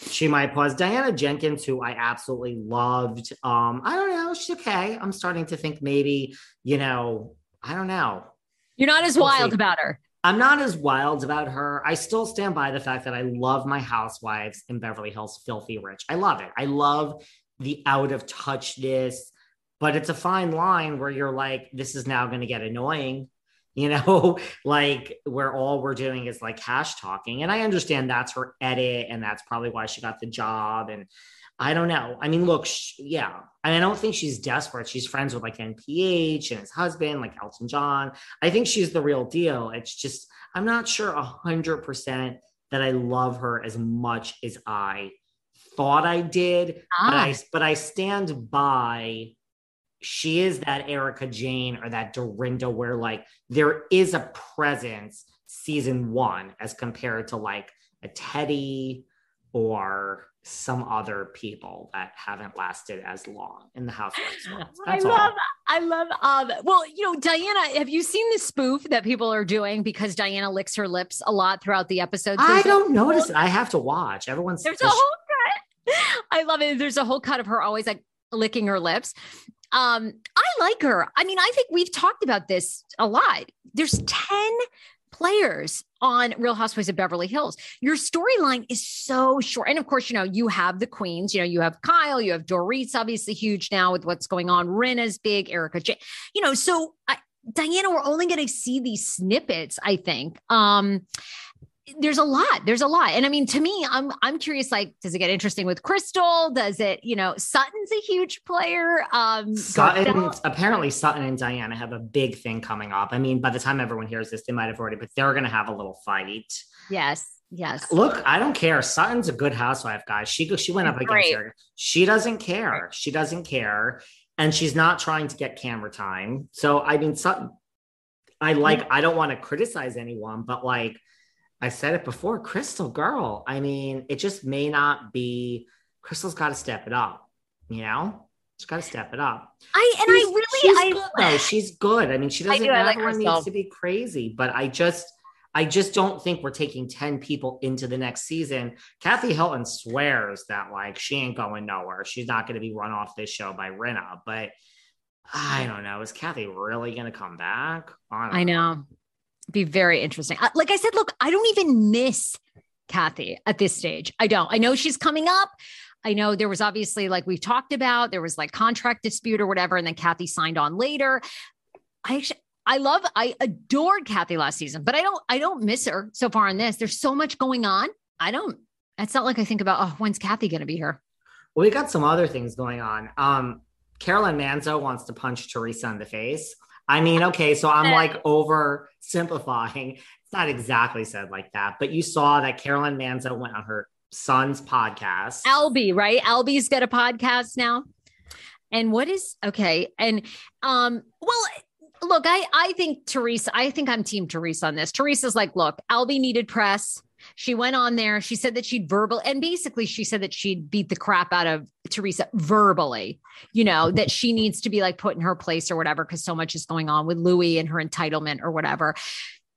She might pause. Diana Jenkins, who I absolutely loved. Um, I don't know. She's okay. I'm starting to think maybe, you know, I don't know. You're not as we'll wild see. about her. I'm not as wild about her. I still stand by the fact that I love my housewives in Beverly Hills filthy rich. I love it. I love the out of touchness, but it's a fine line where you're like, this is now going to get annoying. You know, like where all we're doing is like cash talking. And I understand that's her edit, and that's probably why she got the job. And I don't know. I mean, look, sh- yeah. And I don't think she's desperate. She's friends with like NPH and his husband, like Elton John. I think she's the real deal. It's just, I'm not sure a hundred percent that I love her as much as I thought I did, ah. but I but I stand by she is that Erika Jayne or that Dorinda where like there is a presence season one as compared to like a Teddi or some other people that haven't lasted as long in the housewives world. I love, I love, um, well, you know, Diana, have you seen the spoof that people are doing because Diana licks her lips a lot throughout the episodes? I don't notice it. I have to watch. Everyone's there's a whole cut I love it. There's a whole cut of her always like licking her lips. Um, I like her. I mean, I think we've talked about this a lot. There's 10 players on Real Housewives of Beverly Hills. Your storyline is so short. And of course, you know, you have the queens, you know, you have Kyle, you have Dorit, obviously huge now with what's going on. Rinna's big, Erika J. You know, so I, Diana, we're only going to see these snippets, I think. Um, there's a lot there's a lot. And i mean to me i'm i'm curious like does it get interesting with crystal? Does it you know sutton's a huge player um sutton apparently sutton and diana have a big thing coming up. I mean by the time everyone hears this they might have already but they're going to have a little fight. Yes yes. Look i don't care. Sutton's a good housewife guys. She she went up against her she doesn't care. She doesn't care. And she's not trying to get camera time. So i mean sutton i like i don't want to criticize anyone but like I said it before, Crystal girl. I mean, it just may not be Crystal's got to step it up, you know? She's got to step it up. I and she's, I really she's I good, though. She's good. I mean, she doesn't do, everyone like needs to be crazy, but I just I just don't think we're taking 10 people into the next season. Kathy Hilton swears that like she ain't going nowhere. She's not going to be run off this show by Rinna, but I don't know. Is Kathy really going to come back? I, I know. know be very interesting. Like I said, look, I don't even miss Kathy at this stage. I don't. I know she's coming up. I know there was obviously, like we've talked about, there was like contract dispute or whatever, and then Kathy signed on later. I actually, I love, I adored Kathy last season, but I don't, I don't miss her so far in this. There's so much going on. I don't. It's not like I think about, oh, when's Kathy going to be here? Well, we got some other things going on. Um, Caroline Manzo wants to punch Teresa in the face. I mean, okay, so I'm like oversimplifying. It's not exactly said like that, but you saw that Caroline Manzo went on her son's podcast. Albie, right? Albie's got a podcast now. And what is okay? And um, well, look, I I think Teresa, I think I'm team Teresa on this. Teresa's like, look, Albie needed press. She went on there. She said that she'd verbal and basically she said that she'd beat the crap out of Teresa verbally, you know, that she needs to be like put in her place or whatever, because so much is going on with Louis and her entitlement or whatever.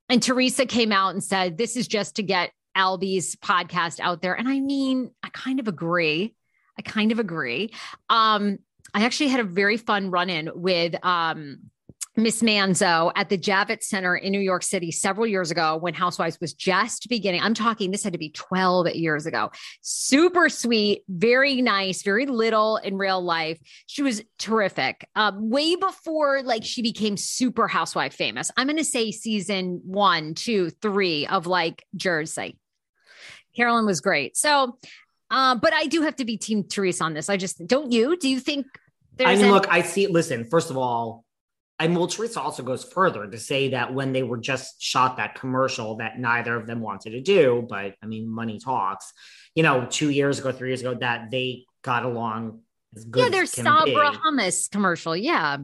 And Teresa came out and said, This is just to get Albie's podcast out there. And I mean, I kind of agree. I kind of agree. Um, I actually had a very fun run in with um Miss Manzo at the Javits Center in New York City several years ago when Housewives was just beginning. I'm talking, this had to be 12 years ago. Super sweet, very nice, very little in real life. She was terrific. Um, way before like she became super housewife famous. I'm going to say season one, two, three of like Jersey. Carolyn was great. So, uh, but I do have to be Team Teresa on this. I just don't you? Do you think? There's. I mean, any- look, I see. Listen, first of all, and well, Teresa also goes further to say that when they were just shot that commercial that neither of them wanted to do, but I mean, money talks, you know, two years ago, three years ago, that they got along as good. Yeah, there's Sabra hummus commercial. Yeah.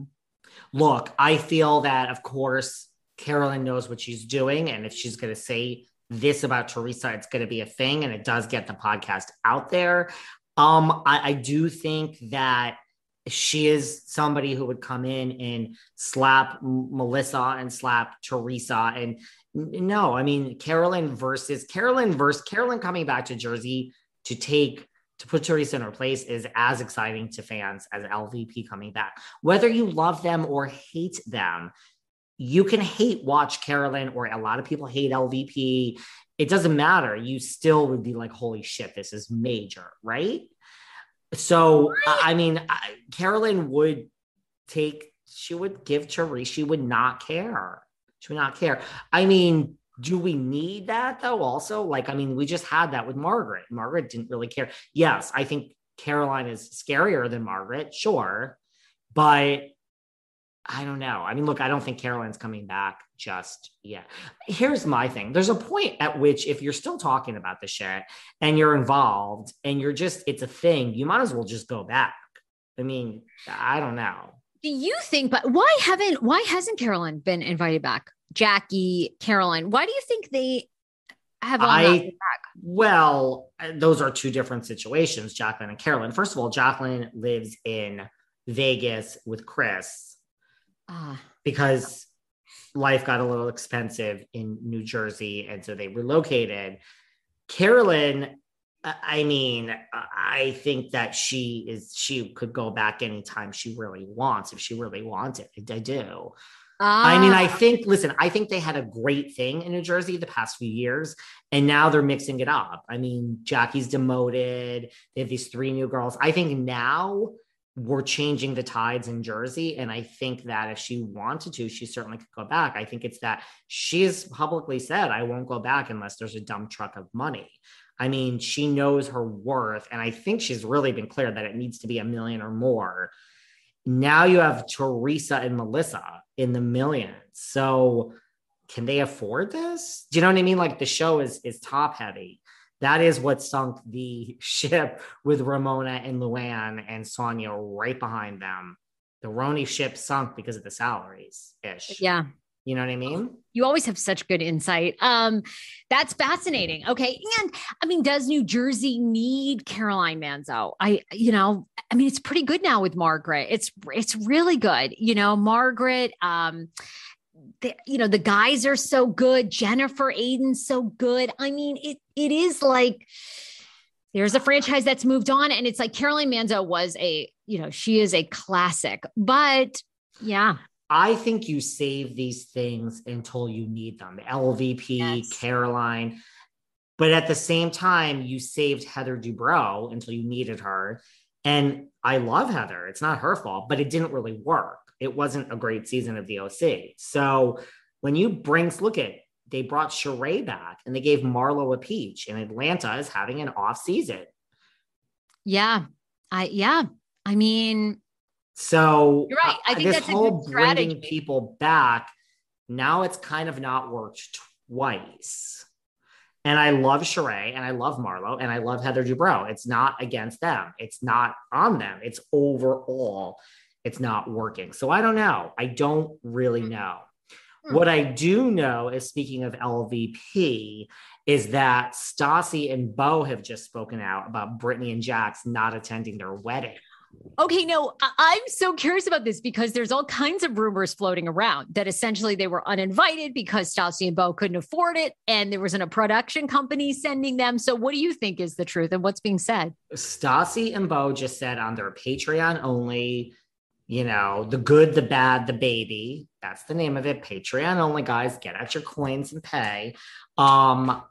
Look, I feel that, of course, Carolyn knows what she's doing. And if she's going to say this about Teresa, it's going to be a thing. And it does get the podcast out there. Um, I, I do think that she is somebody who would come in and slap Melissa and slap Teresa. And no, I mean, Carolyn versus Carolyn versus Carolyn coming back to Jersey to take to put Teresa in her place is as exciting to fans as LVP coming back. Whether you love them or hate them, you can hate watch Carolyn, or a lot of people hate LVP. It doesn't matter. You still would be like, holy shit, this is major, right? So I mean, I, Carolyn would take. She would give Therese. She would not care. She would not care. I mean, do we need that though? Also, like, I mean, we just had that with Margaret. Margaret didn't really care. Yes, I think Caroline is scarier than Margaret, sure, but I don't know. I mean, look, I don't think Caroline's coming back just yet. Here's my thing. There's a point at which if you're still talking about the shit and you're involved and you're just it's a thing, you might as well just go back. I mean, I don't know. Do you think but why haven't why hasn't Caroline been invited back? Jackie, Caroline, why do you think they have all I, back? Well, those are two different situations, Jacqueline and Carolyn. First of all, Jacqueline lives in Vegas with Chris uh, because life got a little expensive in New Jersey. And so they relocated. Carolyn, I mean, I think that she is, she could go back anytime she really wants, if she really wants it. I do. I mean, I ah. think, listen, I think they had a great thing in New Jersey the past few years, and now they're mixing it up. I mean, Jackie's demoted. They have these three new girls. I think now we're changing the tides in Jersey. And I think that if she wanted to, she certainly could go back. I think it's that she's publicly said, I won't go back unless there's a dump truck of money. I mean, she knows her worth. And I think she's really been clear that it needs to be a million or more. Now you have Teresa and Melissa in the millions. So can they afford this? Do you know what I mean? Like the show is is top heavy. That is what sunk the ship with Ramona and Luann and Sonja right behind them. The Roni ship sunk because of the salaries ish. Yeah. You know what I mean? You always have such good insight. Um, that's fascinating. Okay. And I mean, does New Jersey need Caroline Manzo? I, you know, I mean, it's pretty good now with Margaret. It's it's really good. You know, Margaret, um, the, you know the guys are so good. Jennifer aydin's so good. I mean it it is like there's a franchise that's moved on and it's like caroline manzo was a you know she is a classic. But yeah. I think you save these things until you need them. Lvp yes. caroline. But at the same time you saved heather dubrow until you needed her. And i love heather. It's not her fault but it didn't really work it wasn't a great season of the OC. So when you bring, look at, they brought Sheree back and they gave Marlo a peach, and Atlanta is having an off season. Yeah, I yeah. I mean, so you're right. I uh, think this that's whole bringing people back. Now it's kind of not worked twice. And I love Sheree and I love Marlo and I love Heather Dubrow. It's not against them. It's not on them. It's overall it's not working. So I don't know. I don't really mm-hmm. know. Hmm. What I do know is speaking of LVP, is that Stassi and Beau have just spoken out about Brittany and Jax not attending their wedding. Okay, no, I'm so curious about this because there's all kinds of rumors floating around that essentially they were uninvited because Stassi and Beau couldn't afford it, and there wasn't a production company sending them. So, what do you think is the truth and what's being said? Stassi and Beau just said on their Patreon only you know, the good, the bad, the baby. That's the name of it. Patreon only, guys. Get out your coins and pay. Um,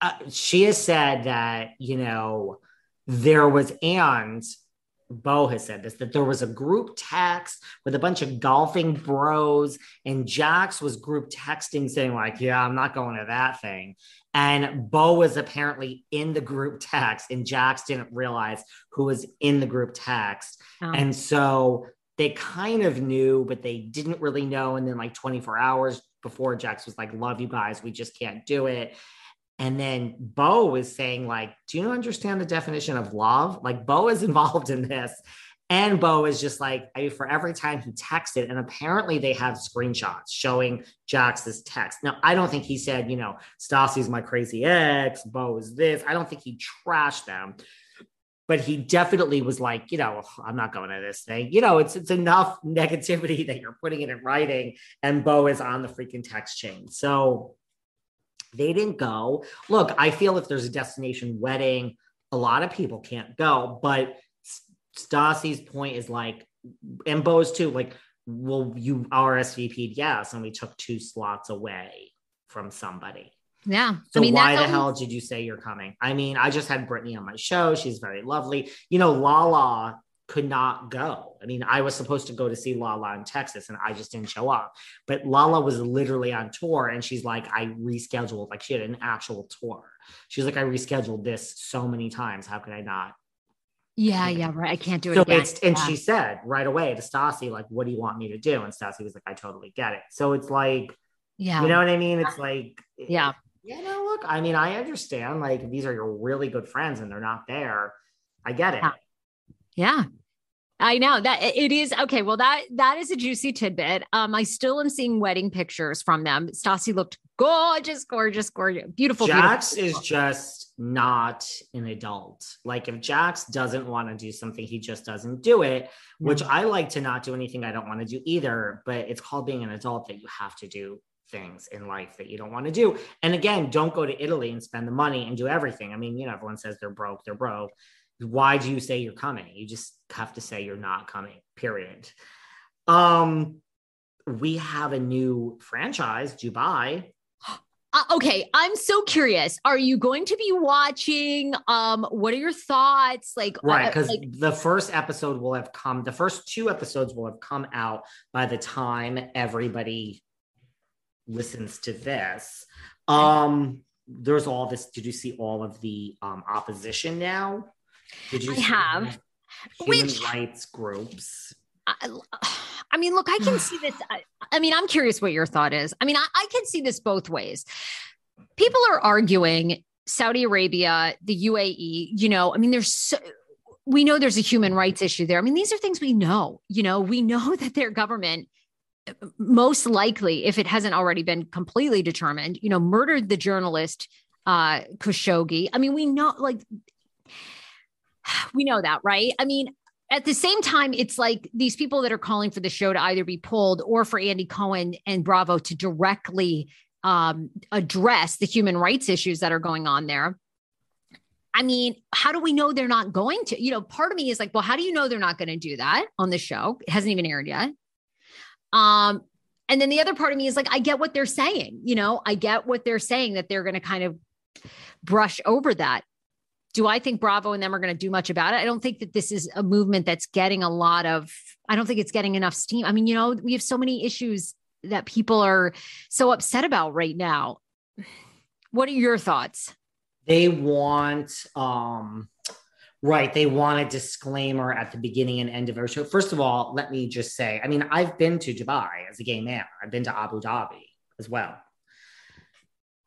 uh, she has said that, you know, there was, and Beau has said this, that there was a group text with a bunch of golfing bros, and Jax was group texting saying, like, yeah, I'm not going to that thing. And Beau was apparently in the group text, and Jax didn't realize who was in the group text. Oh. And so they kind of knew, but they didn't really know. And then, like 24 hours before, Jax was like, Love you guys. We just can't do it. And then Beau was saying, like, do you understand the definition of love? Like, Beau is involved in this. And Beau is just like, I mean, for every time he texted, and apparently they have screenshots showing Jax's text. Now, I don't think he said, you know, Stassi's my crazy ex, Beau is this. I don't think he trashed them but he definitely was like, you know, I'm not going to this thing. You know, it's it's enough negativity that you're putting it in writing, and Beau is on the freaking text chain. So they didn't go. Look, I feel if there's a destination wedding, a lot of people can't go. But Stassi's point is like, and Beau's too, like, well, you RSVP'd yes, and we took two slots away from somebody. Yeah. So I mean, why the always... hell did you say you're coming? I mean, I just had Brittany on my show. She's very lovely. You know, Lala could not go. I mean, I was supposed to go to see Lala in Texas and I just didn't show up. But Lala was literally on tour and she's like, I rescheduled, like she had an actual tour. She's like, I rescheduled this so many times. How could I not? Yeah, yeah, right. I can't do it. So again. it's and yeah. she said right away to Stassi, like, what do you want me to do? And Stassi was like, I totally get it. So it's like, yeah, you know what I mean? It's like, yeah yeah, no, look, I mean, I understand like these are your really good friends and they're not there. I get it. Yeah. yeah. I know that it is okay. Well, that that is a juicy tidbit. Um, I still am seeing wedding pictures from them. Stassi looked gorgeous, gorgeous, gorgeous, beautiful. Jax beautiful. is just not an adult. Like if Jax doesn't want to do something, he just doesn't do it. Which I like to not do anything I don't want to do either. But it's called being an adult that you have to do things in life that you don't want to do. And again, don't go to Italy and spend the money and do everything. I mean, you know, everyone says they're broke, they're broke. Why do you say you're coming? You just have to say you're not coming, period. Um, we have a new franchise, Dubai. Uh, okay, I'm so curious. Are you going to be watching? Um, what are your thoughts? Like, right? Because uh, like, the first episode will have come. The first two episodes will have come out by the time everybody listens to this. Um, there's all this. Did you see all of the um, opposition now? Did you? I have. Human Which, rights groups. I, I mean, look, I can see this. I, I, mean, I'm curious what your thought is. I mean, I, I can see this both ways. People are arguing Saudi Arabia, the UAE, you know, I mean, there's so, we know there's a human rights issue there. I mean, these are things we know, you know, we know that their government most likely, if it hasn't already been completely determined, you know, murdered the journalist uh Khashoggi. I mean, we know like we know that, right? I mean, at the same time, it's like these people that are calling for the show to either be pulled or for Andy Cohen and Bravo to directly um, address the human rights issues that are going on there. I mean, how do we know they're not going to? You know, part of me is like, well, how do you know they're not going to do that on the show? It hasn't even aired yet. Um, and then the other part of me is like, I get what they're saying. You know, I get what they're saying that they're going to kind of brush over that. Do I think Bravo and them are going to do much about it? I don't think that this is a movement that's getting a lot of, I don't think it's getting enough steam. I mean, you know, we have so many issues that people are so upset about right now. What are your thoughts? They want, um, right, they want a disclaimer at the beginning and end of our show. First of all, let me just say, I mean, I've been to Dubai as a gay man, I've been to Abu Dhabi as well.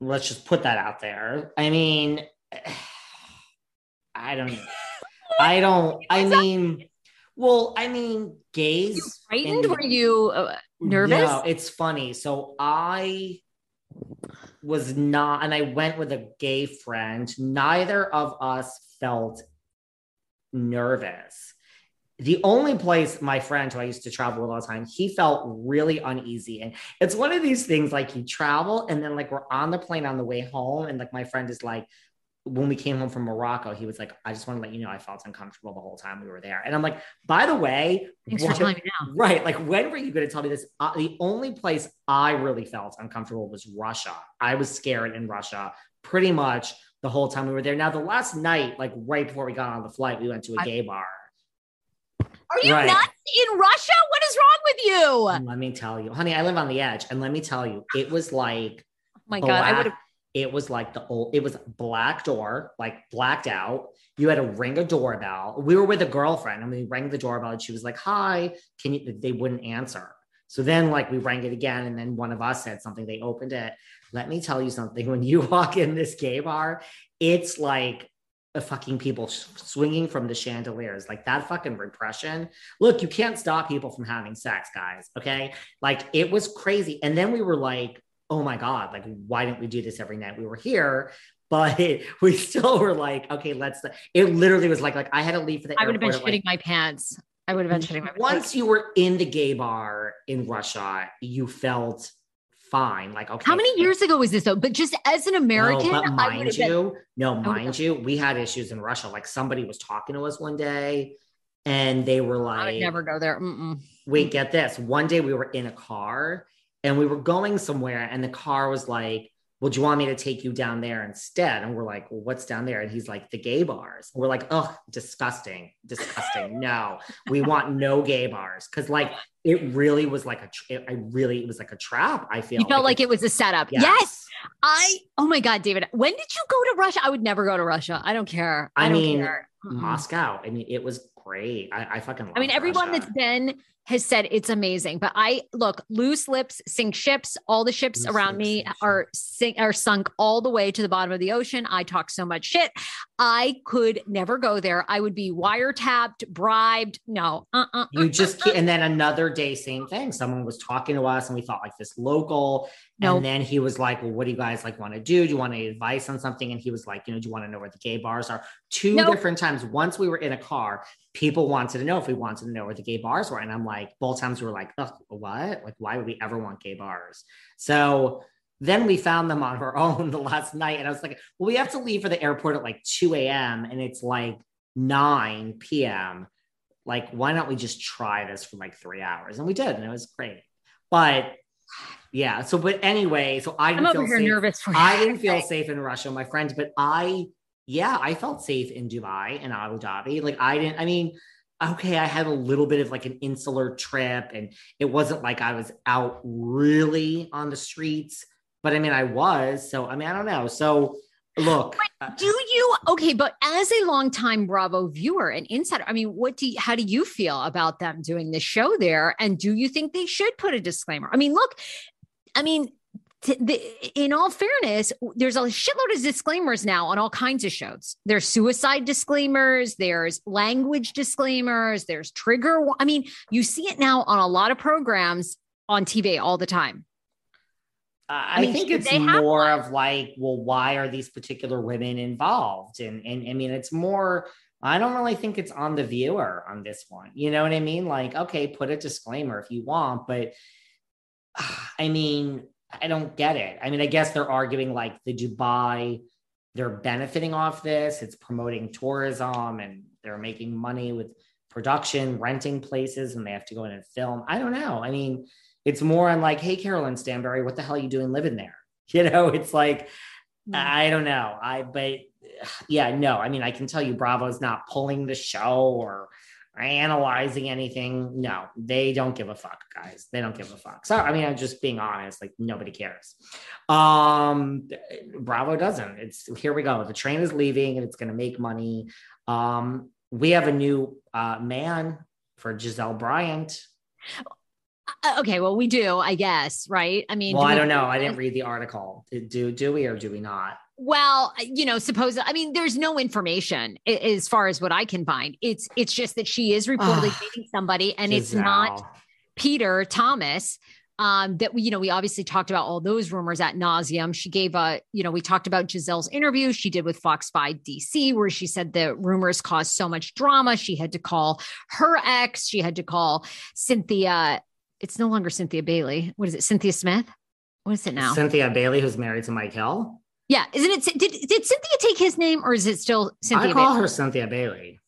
Let's just put that out there. I mean, I don't. I don't. I mean, well, I mean, gays. You frightened? Were you uh, nervous? No, it's funny. So I was not, and I went with a gay friend. Neither of us felt nervous. The only place my friend who I used to travel with all the time, he felt really uneasy. And it's one of these things like you travel and then like we're on the plane on the way home, and like my friend is like, when we came home from Morocco, he was like, I just want to let you know I felt uncomfortable the whole time we were there. And I'm like, by the way, Thanks what, for telling me now. right. Like, when were you going to tell me this? Uh, the only place I really felt uncomfortable was Russia. I was scared in Russia pretty much the whole time we were there. Now, the last night, like right before we got on the flight, we went to a gay bar. Are you right. nuts in Russia? What is wrong with you? Let me tell you, honey, I live on the edge. And let me tell you, it was like, oh my God, I would have it was like the old, it was black door, like blacked out. You had to ring a doorbell. We were with a girlfriend and we rang the doorbell and she was like, Hi, can you? They wouldn't answer. So then, like, we rang it again, and then one of us said something. They opened it. Let me tell you something. When you walk in this gay bar, it's like a fucking people swinging from the chandeliers, like that fucking repression. Look, you can't stop people from having sex, guys. Okay, like it was crazy. And then we were like, oh my God, like, why didn't we do this every night we were here? But we still were like, okay, let's. It literally was like, like I had to leave for the. I would have been shitting like, my pants. I would have been shitting my pants. Once you were in the gay bar in Russia, you felt fine. Like, okay. How many years ago was this though? But just as an American, no, but mind you, been... no, oh, mind you, we had issues in Russia. Like somebody was talking to us one day and they were like, I would never go there. Mm-mm. Wait, get this. One day we were in a car and we were going somewhere and the car was like well, do you want me to take you down there instead? And we're like, well, what's down there? And he's like, the gay bars. And we're like, oh, disgusting, disgusting. no, we want no gay bars. Cause like it really was like a, it, I really, it was like a trap. I feel you felt like, like it was a setup. Yes. yes. I, oh my God, David, when did you go to Russia? I would never go to Russia. I don't care. I, I mean, care. Moscow. I mean, it was great. I, I fucking I mean, everyone Russia. that's been has said it's amazing. But I look, loose lips sink ships. All the ships loose around me are sink are sunk all the way to the bottom of the ocean. I talk so much shit. I could never go there. I would be wiretapped, bribed. No, uh, uh, you just uh, and then another day, same thing. Someone was talking to us, and we thought like this local. No. And then he was like, "Well, what do you guys like want to do? Do you want any advice on something?" And he was like, "You know, do you want to know where the gay bars are?" Two nope. different times. Once we were in a car, people wanted to know if we wanted to know where the gay bars were. And I'm like, both times we were like, what? Like, why would we ever want gay bars? So then we found them on our own the last night. And I was like, well, we have to leave for the airport at like 2 a.m. and it's like 9 p.m. Like, why don't we just try this for like three hours? And we did. And it was great. but yeah. So, but anyway, so I I'm over here safe. nervous for. I didn't feel safe in Russia, my friend, but I, yeah, I felt safe in Dubai and Abu Dhabi. Like I didn't, I mean, okay, I had a little bit of like an insular trip and it wasn't like I was out really on the streets, but I mean, I was. So, I mean, I don't know. So, look, uh, Do you okay? But as a longtime Bravo viewer and insider, I mean, what do you, how do you feel about them doing this show there? And do you think they should put a disclaimer? I mean, look, I mean, the, in all fairness, there's a shitload of disclaimers now on all kinds of shows. There's suicide disclaimers, there's language disclaimers, there's trigger. I mean, you see it now on a lot of programs on TV all the time. I, mean, think it's more one? of like, well, why are these particular women involved? And and I mean, it's more. I don't really think it's on the viewer on this one. You know what I mean? Like, okay, put a disclaimer if you want, but I mean, I don't get it. I mean, I guess they're arguing like the Dubai, they're benefiting off this. It's promoting tourism and they're making money with production, renting places, and they have to go in and film. I don't know. I mean, it's more on like, hey, Caroline Stanbury, what the hell are you doing living there? You know, it's like, I don't know. I, but yeah, no, I mean, I can tell you Bravo's not pulling the show or analyzing anything. No, they don't give a fuck, guys. They don't give a fuck. So, I mean, I'm just being honest, like nobody cares. Um, Bravo doesn't. It's here we go. The train is leaving and it's going to make money. Um, we have a new uh, man for Gizelle Bryant. Uh, okay, well, we do, I guess, right? I mean, Well, I don't know. I didn't read the article. Do do we or do we not? Well, you know, suppose I mean, there's no information as far as what I can find. It's it's just that she is reportedly Ah, dating somebody, and it's not Peter Thomas. Um, that we, you know, we obviously talked about all those rumors at nauseum. She gave a, you know, we talked about Gizelle's interview she did with Fox 5 DC, where she said the rumors caused so much drama. She had to call her ex, she had to call Cynthia. It's no longer Cynthia Bailey. What is it? Cynthia Smith? What is it now? Cynthia Bailey, who's married to Mike Hill. Yeah, isn't it? Did did Cynthia take his name, or is it still Cynthia? I call Bailey? her Cynthia Bailey.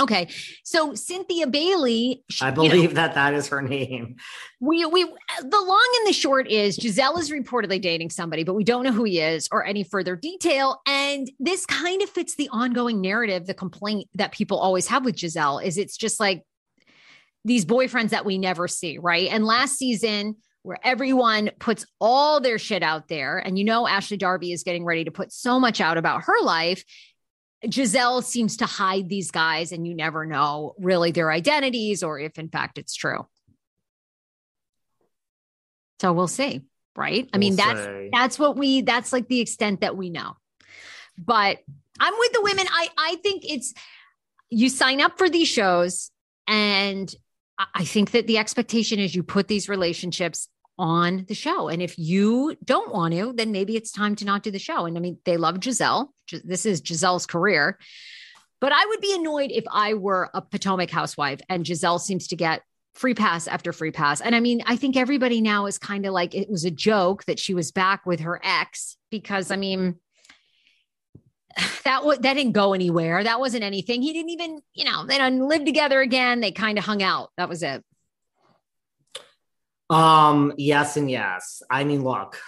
Okay, so Cynthia Bailey. she- I you know, believe that that is her name. we we the long and the short is Gizelle is reportedly dating somebody, but we don't know who he is or any further detail. And this kind of fits the ongoing narrative, the complaint that people always have with Gizelle is it's just like these boyfriends that we never see, right? And last season, where everyone puts all their shit out there, and you know Ashley Darby is getting ready to put so much out about her life. Gizelle seems to hide these guys, and you never know really their identities or if, in fact, it's true. So we'll see, right? I mean, that's see. that's what we that's like the extent that we know. But I'm with the women. I I think it's you sign up for these shows, and I- think that the expectation is you put these relationships on the show. And if you don't want to, then maybe it's time to not do the show. And I mean, they love Gizelle. This is Gizelle's career. But I would be annoyed if I were a Potomac housewife and Giselle seems to get free pass after free pass. And I mean, I think everybody now is kind of like it was a joke that she was back with her ex because I mean, that would that didn't go anywhere. That wasn't anything. He didn't even, you know, they didn't live together again. They kind of hung out. That was it. Um, yes and yes. I mean, look.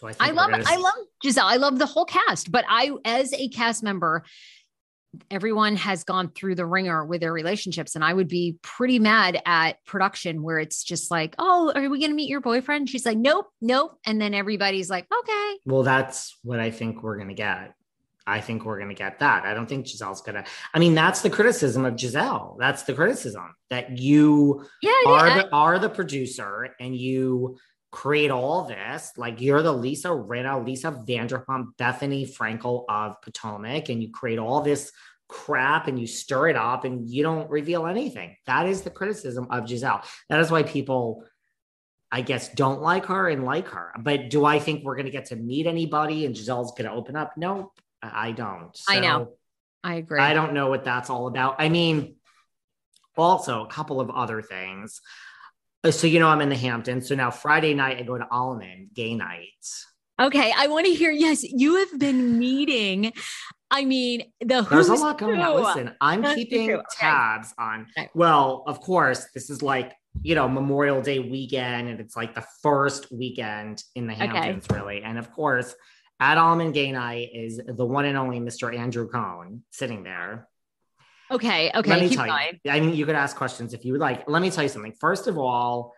Do I think I love gonna I love Gizelle. I love the whole cast, but I as a cast member, everyone has gone through the ringer with their relationships and I would be pretty mad at production where it's just like, "Oh, are we going to meet your boyfriend?" She's like, "Nope, nope." And then everybody's like, "Okay." Well, that's what I think we're gonna get. I think we're gonna get that. I don't think Gizelle's gonna. I mean, that's the criticism of Gizelle. That's the criticism that you Yeah, are yeah. the are the producer and you create all this. Like you're the Lisa Rinna, Lisa Vanderpump, Bethenny Frankel of Potomac, and you create all this crap and you stir it up and you don't reveal anything. That is the criticism of Giselle. That is why people. I guess don't like her and like her. But do I think we're going to get to meet anybody and Gizelle's going to open up? Nope, I don't. I know. I agree. I don't know what that's all about. I mean, also a couple of other things. Uh, So you know, I'm in the Hamptons. So now Friday night I go to Almond Gay Nights. Okay, I want to hear. Yes, you have been meeting. I mean, the There's a lot going on. Listen, I'm keeping. Okay. tabs on. Okay. Well, of course, this is like you know, Memorial Day weekend, and it's like the first weekend in the Hamptons, okay. really. And of course, at Almond Gay Night is the one and only Mr. Andrew Cohen sitting there. Okay. Okay. Let me tell going. you. I mean, you could ask questions if you would like. Let me tell you something. First of all,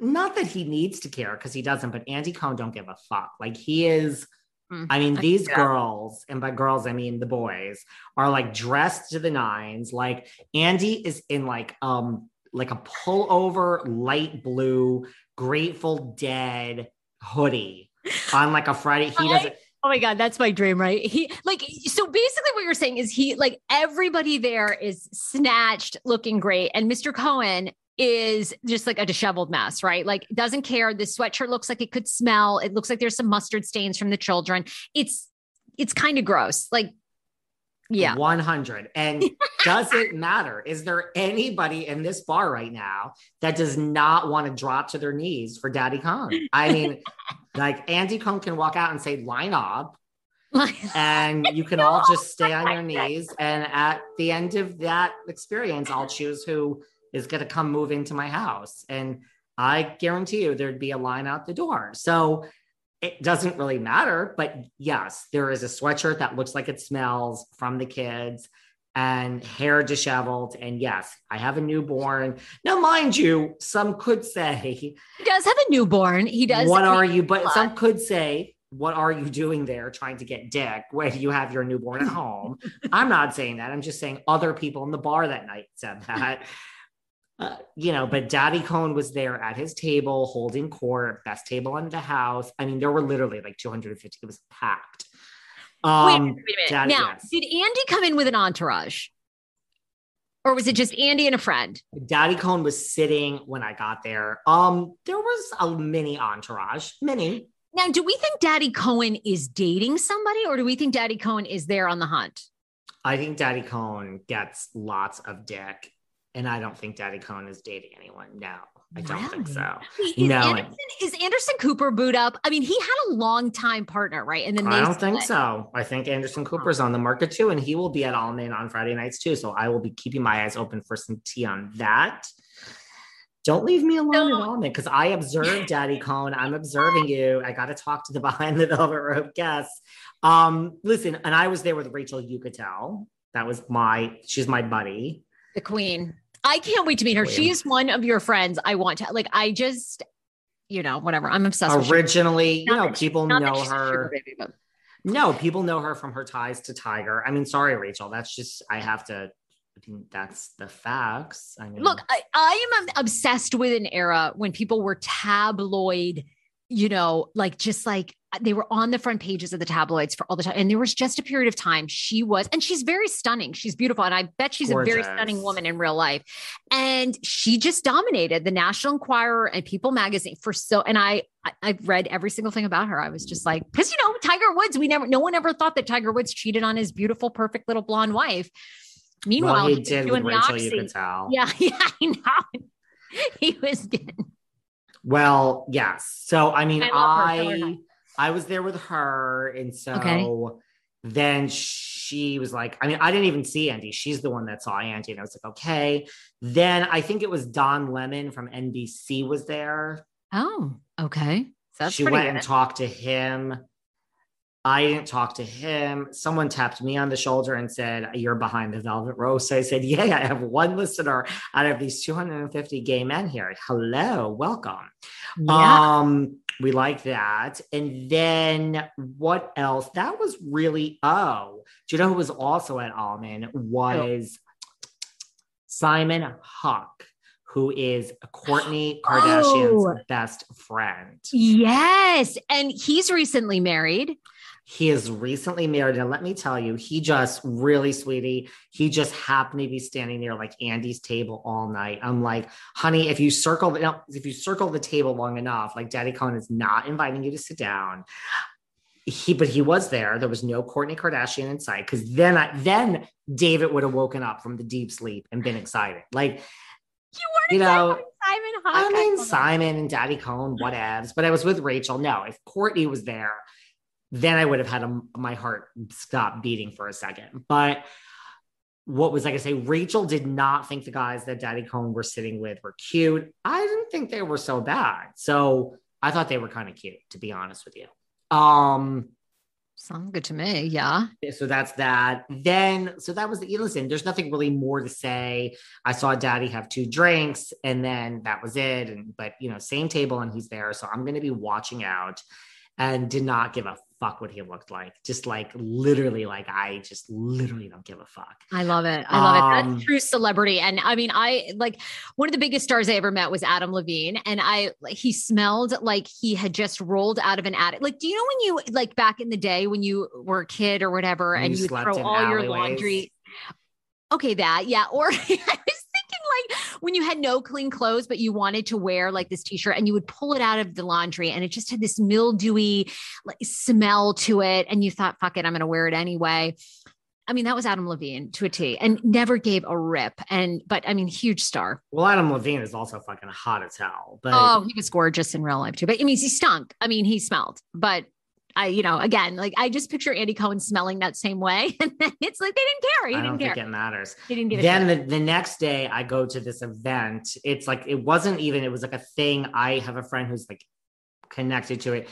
not that he needs to care because he doesn't, but Andy Cohen don't give a fuck. Like he is. Mm, I mean, these yeah. girls, and by girls I mean the boys, are like dressed to the nines. Like Andy is in like um like a pullover light blue Grateful Dead hoodie on like a Friday. He doesn't. Oh my God, that's my dream, right? He like so basically what you're saying is he like everybody there is snatched looking great. And Mr. Cohen is just like a disheveled mess, right? Like doesn't care. This sweatshirt looks like it could smell. It looks like there's some mustard stains from the children. It's it's kind of gross. Like yeah. 100. And does it matter? Is there anybody in this bar right now that does not want to drop to their knees for Daddy Cohen? I mean, like Andy Cohen can walk out and say, line up. and you can all just stay on your knees. And at the end of that experience, I'll choose who is going to come move into my house. And I guarantee you there'd be a line out the door. So it doesn't really matter. But yes, there is a sweatshirt that looks like it smells from the kids and hair disheveled. And yes, I have a newborn. Now, mind you, some could say he does have a newborn. He does. What are you? But some could say, what are you doing there trying to get dick when you have your newborn at home? I'm not saying that. I'm just saying other people in the bar that night said that. Uh, you know, but Daddy Cohen was there at his table holding court, best table in the house. I mean, there were literally like 250. It was packed. Um, wait, wait a minute. Daddy, now, yes. did Andy come in with an entourage? Or was it just Andy and a friend? Daddy Cohen was sitting when I got there. Um, there was a mini entourage, mini. Now, do we think Daddy Cohen is dating somebody, or do we think Daddy Cohen is there on the hunt? I think Daddy Cohen gets lots of dick and I don't think Daddy Cohen is dating anyone. No, I don't really? think so. Is, no, Anderson, is Anderson Cooper boot up? I mean, he had a long time partner, right? And then I don't think so. I think Anderson Cooper's on the market too, and he will be at Almond on Friday nights too. So I will be keeping my eyes open for some tea on that. Don't leave me alone no. at Almond because I observe Daddy Cohen. I'm observing you. I got to talk to the behind the velvet rope guests. Um, listen, and I was there with Rachel Uchitel. That was my, she's my buddy. The queen. I can't wait to meet her. She's one of your friends. I want to like. I just, you know, whatever. I'm obsessed. Originally, you know, people know her. Baby, but... No, people know her from her ties to Tiger. I mean, sorry, Rachel. That's just I have to. That's the facts. I mean, look, I, I am obsessed with an era when people were tabloid you know, like just like they were on the front pages of the tabloids for all the time. And there was just a period of time she was, and she's very stunning. She's beautiful. And I bet she's Gorgeous. a very stunning woman in real life. And she just dominated the National Enquirer and People magazine for so, and I, I I've read every single thing about her. I was just like, because you know, Tiger Woods, we never, no one ever thought that Tiger Woods cheated on his beautiful, perfect little blonde wife. Meanwhile, well, he, he did with Rachel, you could tell. Yeah, yeah, I know. He was getting well, yes. So I mean, I I, was there with her, and so okay. then she was like, I mean, I didn't even see Andy. She's the one that saw Andy, and I was like, okay. Then I think it was Don Lemon from NBC was there. Oh, okay. So she went good. and talked to him. I didn't talk to him. Someone tapped me on the shoulder and said, You're behind the velvet rope. So I said, Yeah, I have one listener out of these 250 gay men here. Hello, welcome. Yeah. Um, we like that. And then what else? That was really oh, do you know who was also at Almond? Was Simon Huck who is Kourtney oh! Kardashian's oh, best friend. Yes. And he's recently married. He is recently married, and let me tell you, he just really, sweetie, he just happened to be standing near like Andy's table all night. I'm like, honey, if you circle, the, if you circle the table long enough, like Daddy Cohen is not inviting you to sit down. He, but he was there. There was no Kourtney Kardashian in sight because then, I, then David would have woken up from the deep sleep and been excited. Like, you weren't you know, Simon Huck. I mean, Simon and Daddy Cohen, whatevs. But I was with Rachel. No, if Kourtney was there, then I would have had a, my heart stop beating for a second. But what was like I gonna say? Rachel did not think the guys that Daddy Cohen were sitting with were cute. I didn't think they were so bad. So I thought they were kind of cute, to be honest with you. Um, Sounds good to me. Yeah. so that's that. Then, so that was the listen, there's nothing really more to say. I saw daddy have two drinks and then that was it. And but you know, same table and he's there. So I'm gonna be watching out and did not give a fuck what he looked like. Just like literally, like I just literally don't give a fuck. I love it. I love it. Um, That's true celebrity. And I mean, I like one of the biggest stars I ever met was Adam Levine. And I, he smelled like he had just rolled out of an attic. Like, do you know when you, like back in the day when you were a kid or whatever, When and you you throw all your laundry? Okay, that. Yeah. Or I was thinking like when you had no clean clothes, but you wanted to wear like this t shirt and you would pull it out of the laundry and it just had this mildewy like, smell to it. And you thought, fuck it, I'm going to wear it anyway. I mean, that was Adam Levine to a T and never gave a rip. And, but I mean, huge star. Well, Adam Levine is also fucking hot as hell. But Oh, he was gorgeous in real life too. But I mean, he stunk. I mean, he smelled, but I, you know, again, like I just picture Andy Cohen smelling that same way. And it's like they didn't care. He I didn't don't care. think it matters. he didn't give a then the, the next day I go to this event. It's like it wasn't even, it was like a thing. I have a friend who's like connected to it.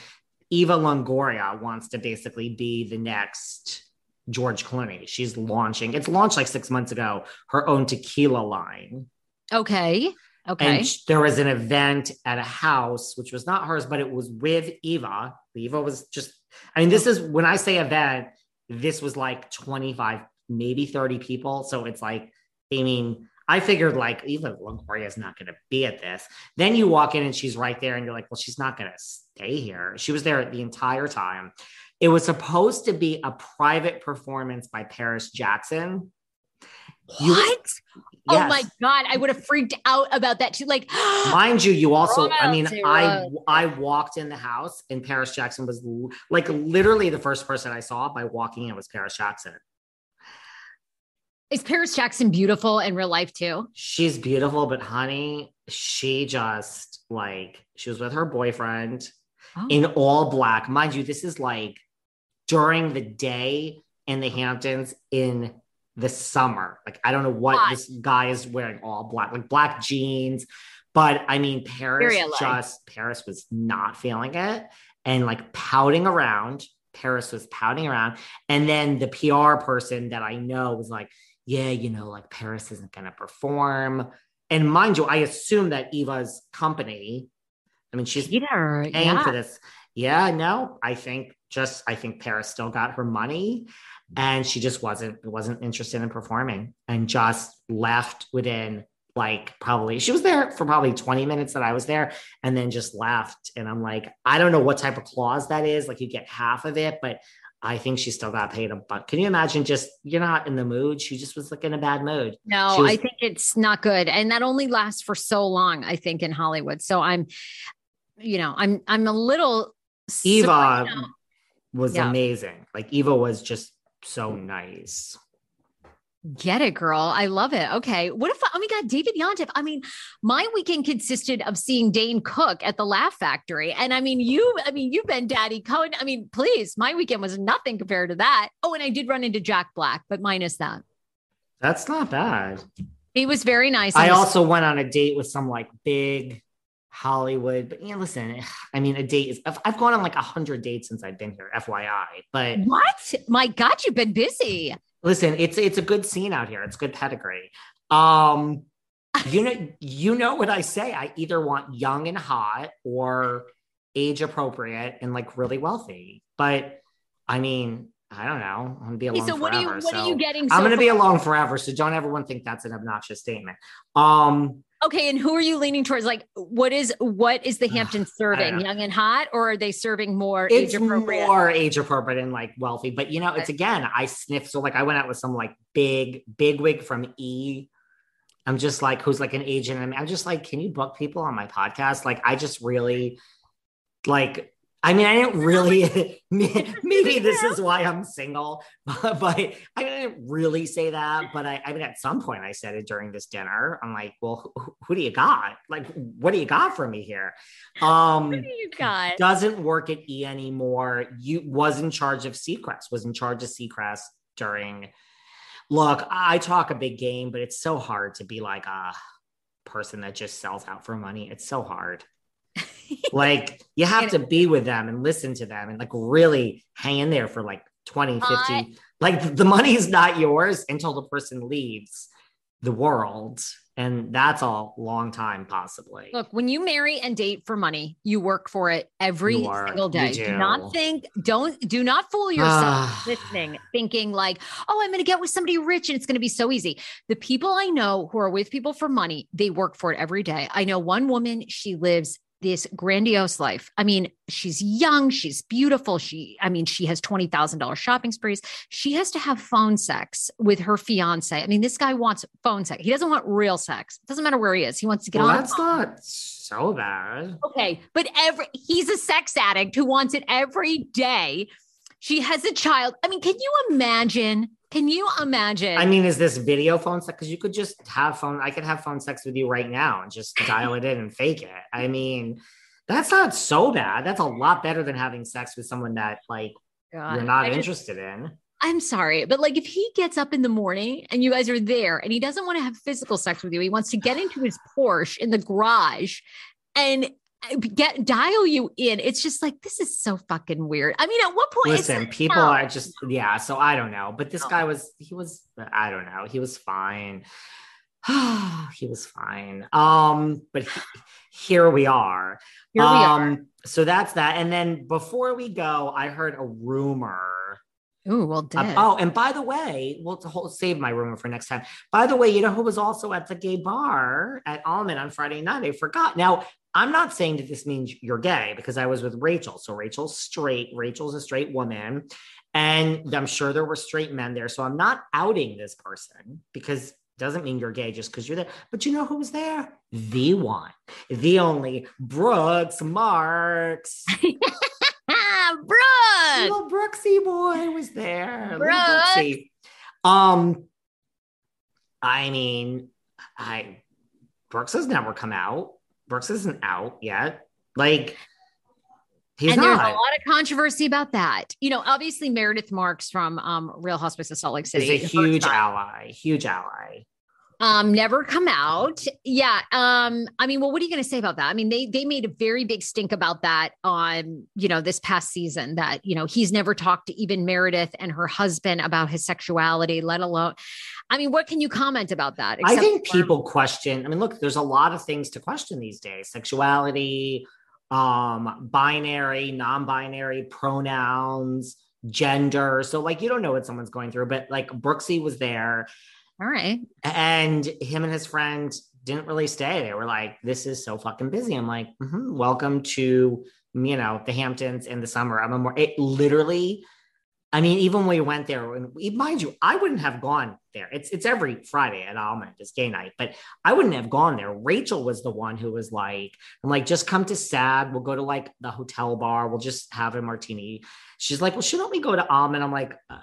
Eva Longoria wants to basically be the next George Clooney. She's launching, it's launched like six months ago, her own tequila line. Okay. Okay. And there was an event at a house, which was not hers, but it was with Eva. Eva was just, I mean, this is when I say event, this was like 25, maybe 30 people. So it's like, I mean, I figured like Eva Longoria is not going to be at this. Then you walk in and she's right there, and you're like, well, she's not going to stay here. She was there the entire time. It was supposed to be a private performance by Paris Jackson. You- what? Oh my God. I would have freaked out about that too. Like, Mind you, you also, I mean, I. Uh, I walked in the house and Paris Jackson was like literally the first person I saw by walking in was Paris Jackson. is Paris Jackson beautiful in real life too? She's beautiful, but honey, she just like she was with her boyfriend Oh. in all black. Mind you, this is like during the day in the Hamptons in the summer. Like I don't know what Hot. this guy is wearing all black, like black jeans. But I mean, Paris Very just Paris was not feeling it and like pouting around. Paris was pouting around. And then the PR person that I know was like, yeah, you know, like Paris isn't going to perform. And mind you, I assume that Eva's company, I mean, she's Peter. paying Yeah. for this. Yeah, no, I think just I think Paris still got her money and she just wasn't wasn't interested in performing and just left within like probably she was there for probably 20 minutes that I was there and then just left and I'm like I don't know what type of clause that is like you get half of it but I think she still got paid a buck. Can you imagine just you're not in the mood? She just was like in a bad mood. No, was- I think it's not good. And that only lasts for so long, I think, in Hollywood. So I'm, you know, I'm I'm a little Eva was Yeah. amazing. Like Eva was just so hmm. nice. Get it, girl. I love it. Okay. What if, oh my God, David Yontef. I mean, my weekend consisted of seeing Dane Cook at the Laugh Factory. And I mean, you, I mean, you've been Daddy Cohen. I mean, please, my weekend was nothing compared to that. Oh, and I did run into Jack Black, but minus that. That's not bad. He was very nice. I on the- also went on a date with some like big Hollywood, but yeah, listen, I mean, a date is, I've, I've gone on like a hundred dates since I've been here, FYI. But what? My God, you've been busy. listen, it's it's a good scene out here. It's good pedigree. Um, you know, you know what I say. I either want young and hot or age appropriate and like really wealthy. But I mean, I don't know. I'm gonna be Okay, alone so what are you, what are you getting? I'm gonna be far? alone forever. So don't everyone think that's an obnoxious statement. Um, Okay, and who are you leaning towards? Like, what is what is the Hampton serving? Young and hot, or are they serving more age appropriate? more age appropriate and like wealthy. But you know, it's again, I sniff. So like I went out with some like big big wig from E. I'm just like, who's like an agent. and I'm just like, can you book people on my podcast? Like, I just really like. I mean, I didn't really. maybe this is why I'm single, but, but I didn't really say that. But I, I mean, at some point, I said it during this dinner. I'm like, well, who, who do you got? Like, what do you got for me here? Um, What do you got? doesn't work at E anymore. You was in charge of Seacrest, was in charge of Seacrest during Look, I talk a big game, but it's so hard to be like a person that just sells out for money. It's so hard. like you have to be with them and listen to them and like really hang in there for like 20, 50. Uh, like the money is not yours until the person leaves the world and that's a long time possibly look when you marry and date for money you work for it every single day do. do. not think don't do not fool yourself listening thinking like oh i'm going to get with somebody rich and it's going to be so easy the people i know who are with people for money they work for it every day i know one woman she lives this grandiose life. I mean, she's young, she's beautiful. She, I mean, she has $20,000 shopping sprees. She has to have phone sex with her fiance. I mean, this guy wants phone sex. He doesn't want real sex. It doesn't matter where he is. He wants to get well, on. That's not so bad. Okay. But every, he's a sex addict who wants it every day. She has a child. I mean, can you imagine can you imagine? I mean, is this video phone sex? Because you could just have phone. I could have phone sex with you right now and just dial it in and fake it. I mean, that's not so bad. That's a lot better than having sex with someone that like God, you're not I interested just, in. I'm sorry, but like if he gets up in the morning and you guys are there and he doesn't want to have physical sex with you, he wants to get into his Porsche in the garage and get dial you in. It's just like this is so fucking weird. I mean, at what point? Listen, people no. are just yeah. So I don't know, but this no. guy was he was I don't know. He was fine. he was fine. Um, but he, here we are. Here we um, are. So that's that. And then before we go, I heard a rumor. Oh well, uh, oh, and by the way, we'll hold, save my rumor for next time. By the way, you know who was also at the gay bar at Almond on Friday night? I forgot. Now I'm not saying that this means you're gay because I was with Rachel. So Rachel's straight. Rachel's a straight woman. And I'm sure there were straight men there. So I'm not outing this person because doesn't mean you're gay just because you're there. But you know who was there? The one, the only Brooks Marks. Brooks. Little Brooksy boy was there. Brooks. Um, I mean, I Brooks has never come out. Brooks isn't out yet. Like, He's and not. there's a lot of controversy about that. You know, obviously Meredith Marks from um, Real Housewives of Salt Lake City is a huge ally, huge ally. Um, never come out. Yeah. Um, I mean, well, what are you going to say about that? I mean, they they made a very big stink about that on you know this past season. That you know he's never talked to even Meredith and her husband about his sexuality, let alone. I mean, what can you comment about that? I think for- people question. I mean, look, there's a lot of things to question these days: sexuality, um, binary, non-binary pronouns, gender. So, like, you don't know what someone's going through, but like Brooksy was there. All right. And him and his friend didn't really stay. They were like, "This is so fucking busy." I'm like, mm-hmm, "Welcome to you know the Hamptons in the summer." I'm a more. It literally I mean, even when we went there, and mind you, I wouldn't have gone there. It's it's every Friday at Almond, it's gay night, but I wouldn't have gone there. Rachel was the one who was like, I'm like, just come to SAD. We'll go to like the hotel bar. We'll just have a martini. She's like, well, shouldn't we go to Almond? I'm like, uh,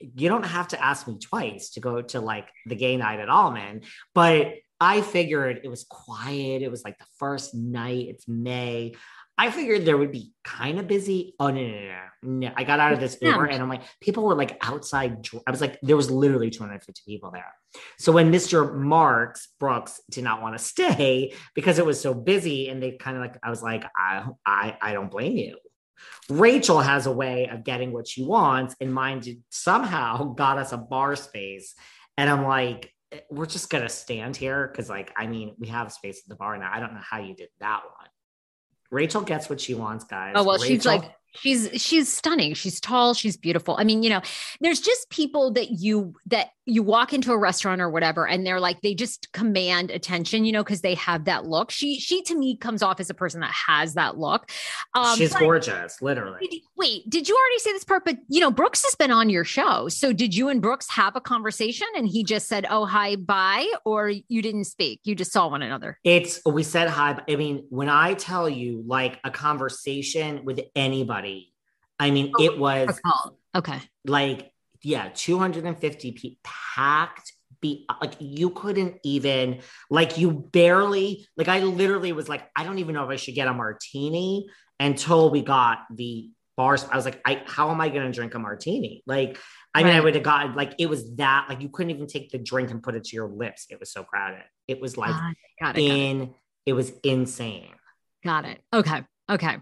you don't have to ask me twice to go to like the gay night at Almond, but I figured it was quiet. It was like the first night. It's May. I figured there would be kind of busy. Oh no, no, no, no! I got out of this Uber and I'm like, people were like outside. I was like, there was literally 250 people there. So when Mr. Marks Brooks did not want to stay because it was so busy, and they kind of like, I was like, I, I, I don't blame you. Rachel has a way of getting what she wants, and mine did, somehow got us a bar space. And I'm like, eh, we're just gonna stand here because, like, I mean, we have space at the bar now. I don't know how you did that one. Rachel gets what she wants, guys. Oh well, Rachel- she's like she's she's stunning. She's tall. She's beautiful. I mean you know there's just people that you that you walk into a restaurant or whatever and they're like they just command attention you know because they have that look. She she to me comes off as a person that has that look. Um, she's gorgeous literally. Wait did you already say this part? But you know brooks has been on your show. So did you and brooks have a conversation and he just said oh hi bye or you didn't speak? You just saw one another? It's we said hi i mean when i tell you like a conversation with anybody i mean oh, it was okay like yeah, 250 people packed be like you couldn't even like you barely like I literally was like I don't even know if I should get a martini until we got the bars. I was like, I how am I gonna drink a martini? Like, I mean, I would have gotten like it was that like you couldn't even take the drink and put it to your lips. It was so crowded. It was like Ah, got it. Got it. in it was insane. Got it. Okay. Okay.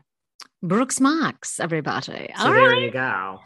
Brooks Marks, everybody. So All there right. you go.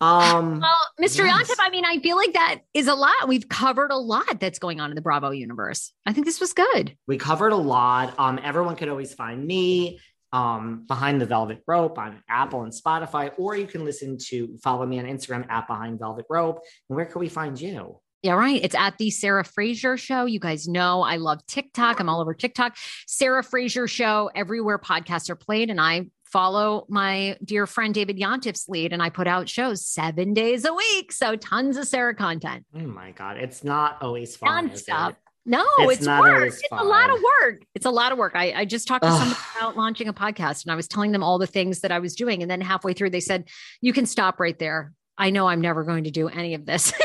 Um Well, Mr. Yes. Yontef, I mean, I feel like that is a lot. We've covered a lot that's going on in the Bravo universe. I think this was good. we covered a lot. Um, everyone could always find me um behind the velvet rope on Apple and Spotify, or you can listen to follow me on Instagram at behind velvet rope. And where can we find you? Yeah, right. It's at the Sarah Fraser Show. You guys know I love TikTok. I'm all over TikTok. Sarah Fraser Show, everywhere podcasts are played. And I follow my dear friend David Yontef's lead, and I put out shows seven days a week. So tons of Sarah content. Oh my god, it's not always fun. Nonstop. it? No, It's it's, not work. It's a lot of work. It's a lot of work. I, I just talked to Ugh. somebody about launching a podcast and I was telling them all the things that I was doing. And then halfway through, they said, You can stop right there. I know I'm never going to do any of this.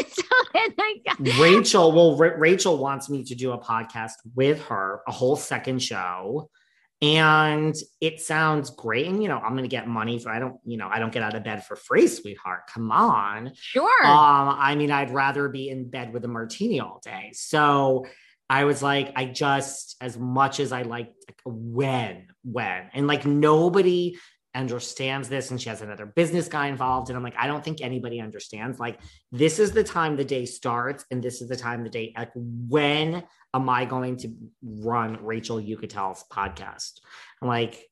And I- Rachel, well, Ra- Rachel wants me to do a podcast with her, a whole second show. And it sounds great. And, you know, I'm going to get money for, I don't, you know, I don't get out of bed for free, sweetheart. Come on. sure. Um, I mean, I'd rather be in bed with a martini all day. So I was like, I just, as much as I like, like when, when, and like nobody understands this, and she has another business guy involved, and I'm like, I don't think anybody understands. Like, this is the time the day starts, and this is the time the day. Like, when am I going to run Rachel Yucatel's podcast? I'm like.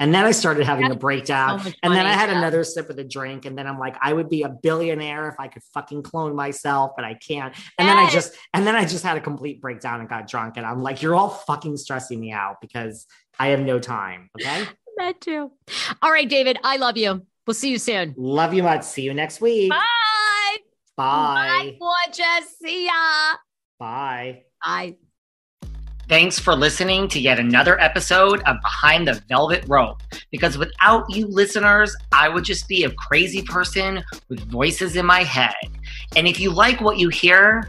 And then I started having a breakdown. so and then I had yeah. another sip of the drink. And then I'm like, I would be a billionaire if I could fucking clone myself, but I can't. And then I just and then I just had a complete breakdown and got drunk. And I'm like, you're all fucking stressing me out because I have no time. Okay. That too. All right, David, I love you. We'll see you soon. Love you much. See you next week. Bye. Bye. Bye, gorgeous. See ya. Bye. Bye. Thanks for listening to yet another episode of Behind the Velvet Rope. Because without you listeners, I would just be a crazy person with voices in my head. And if you like what you hear,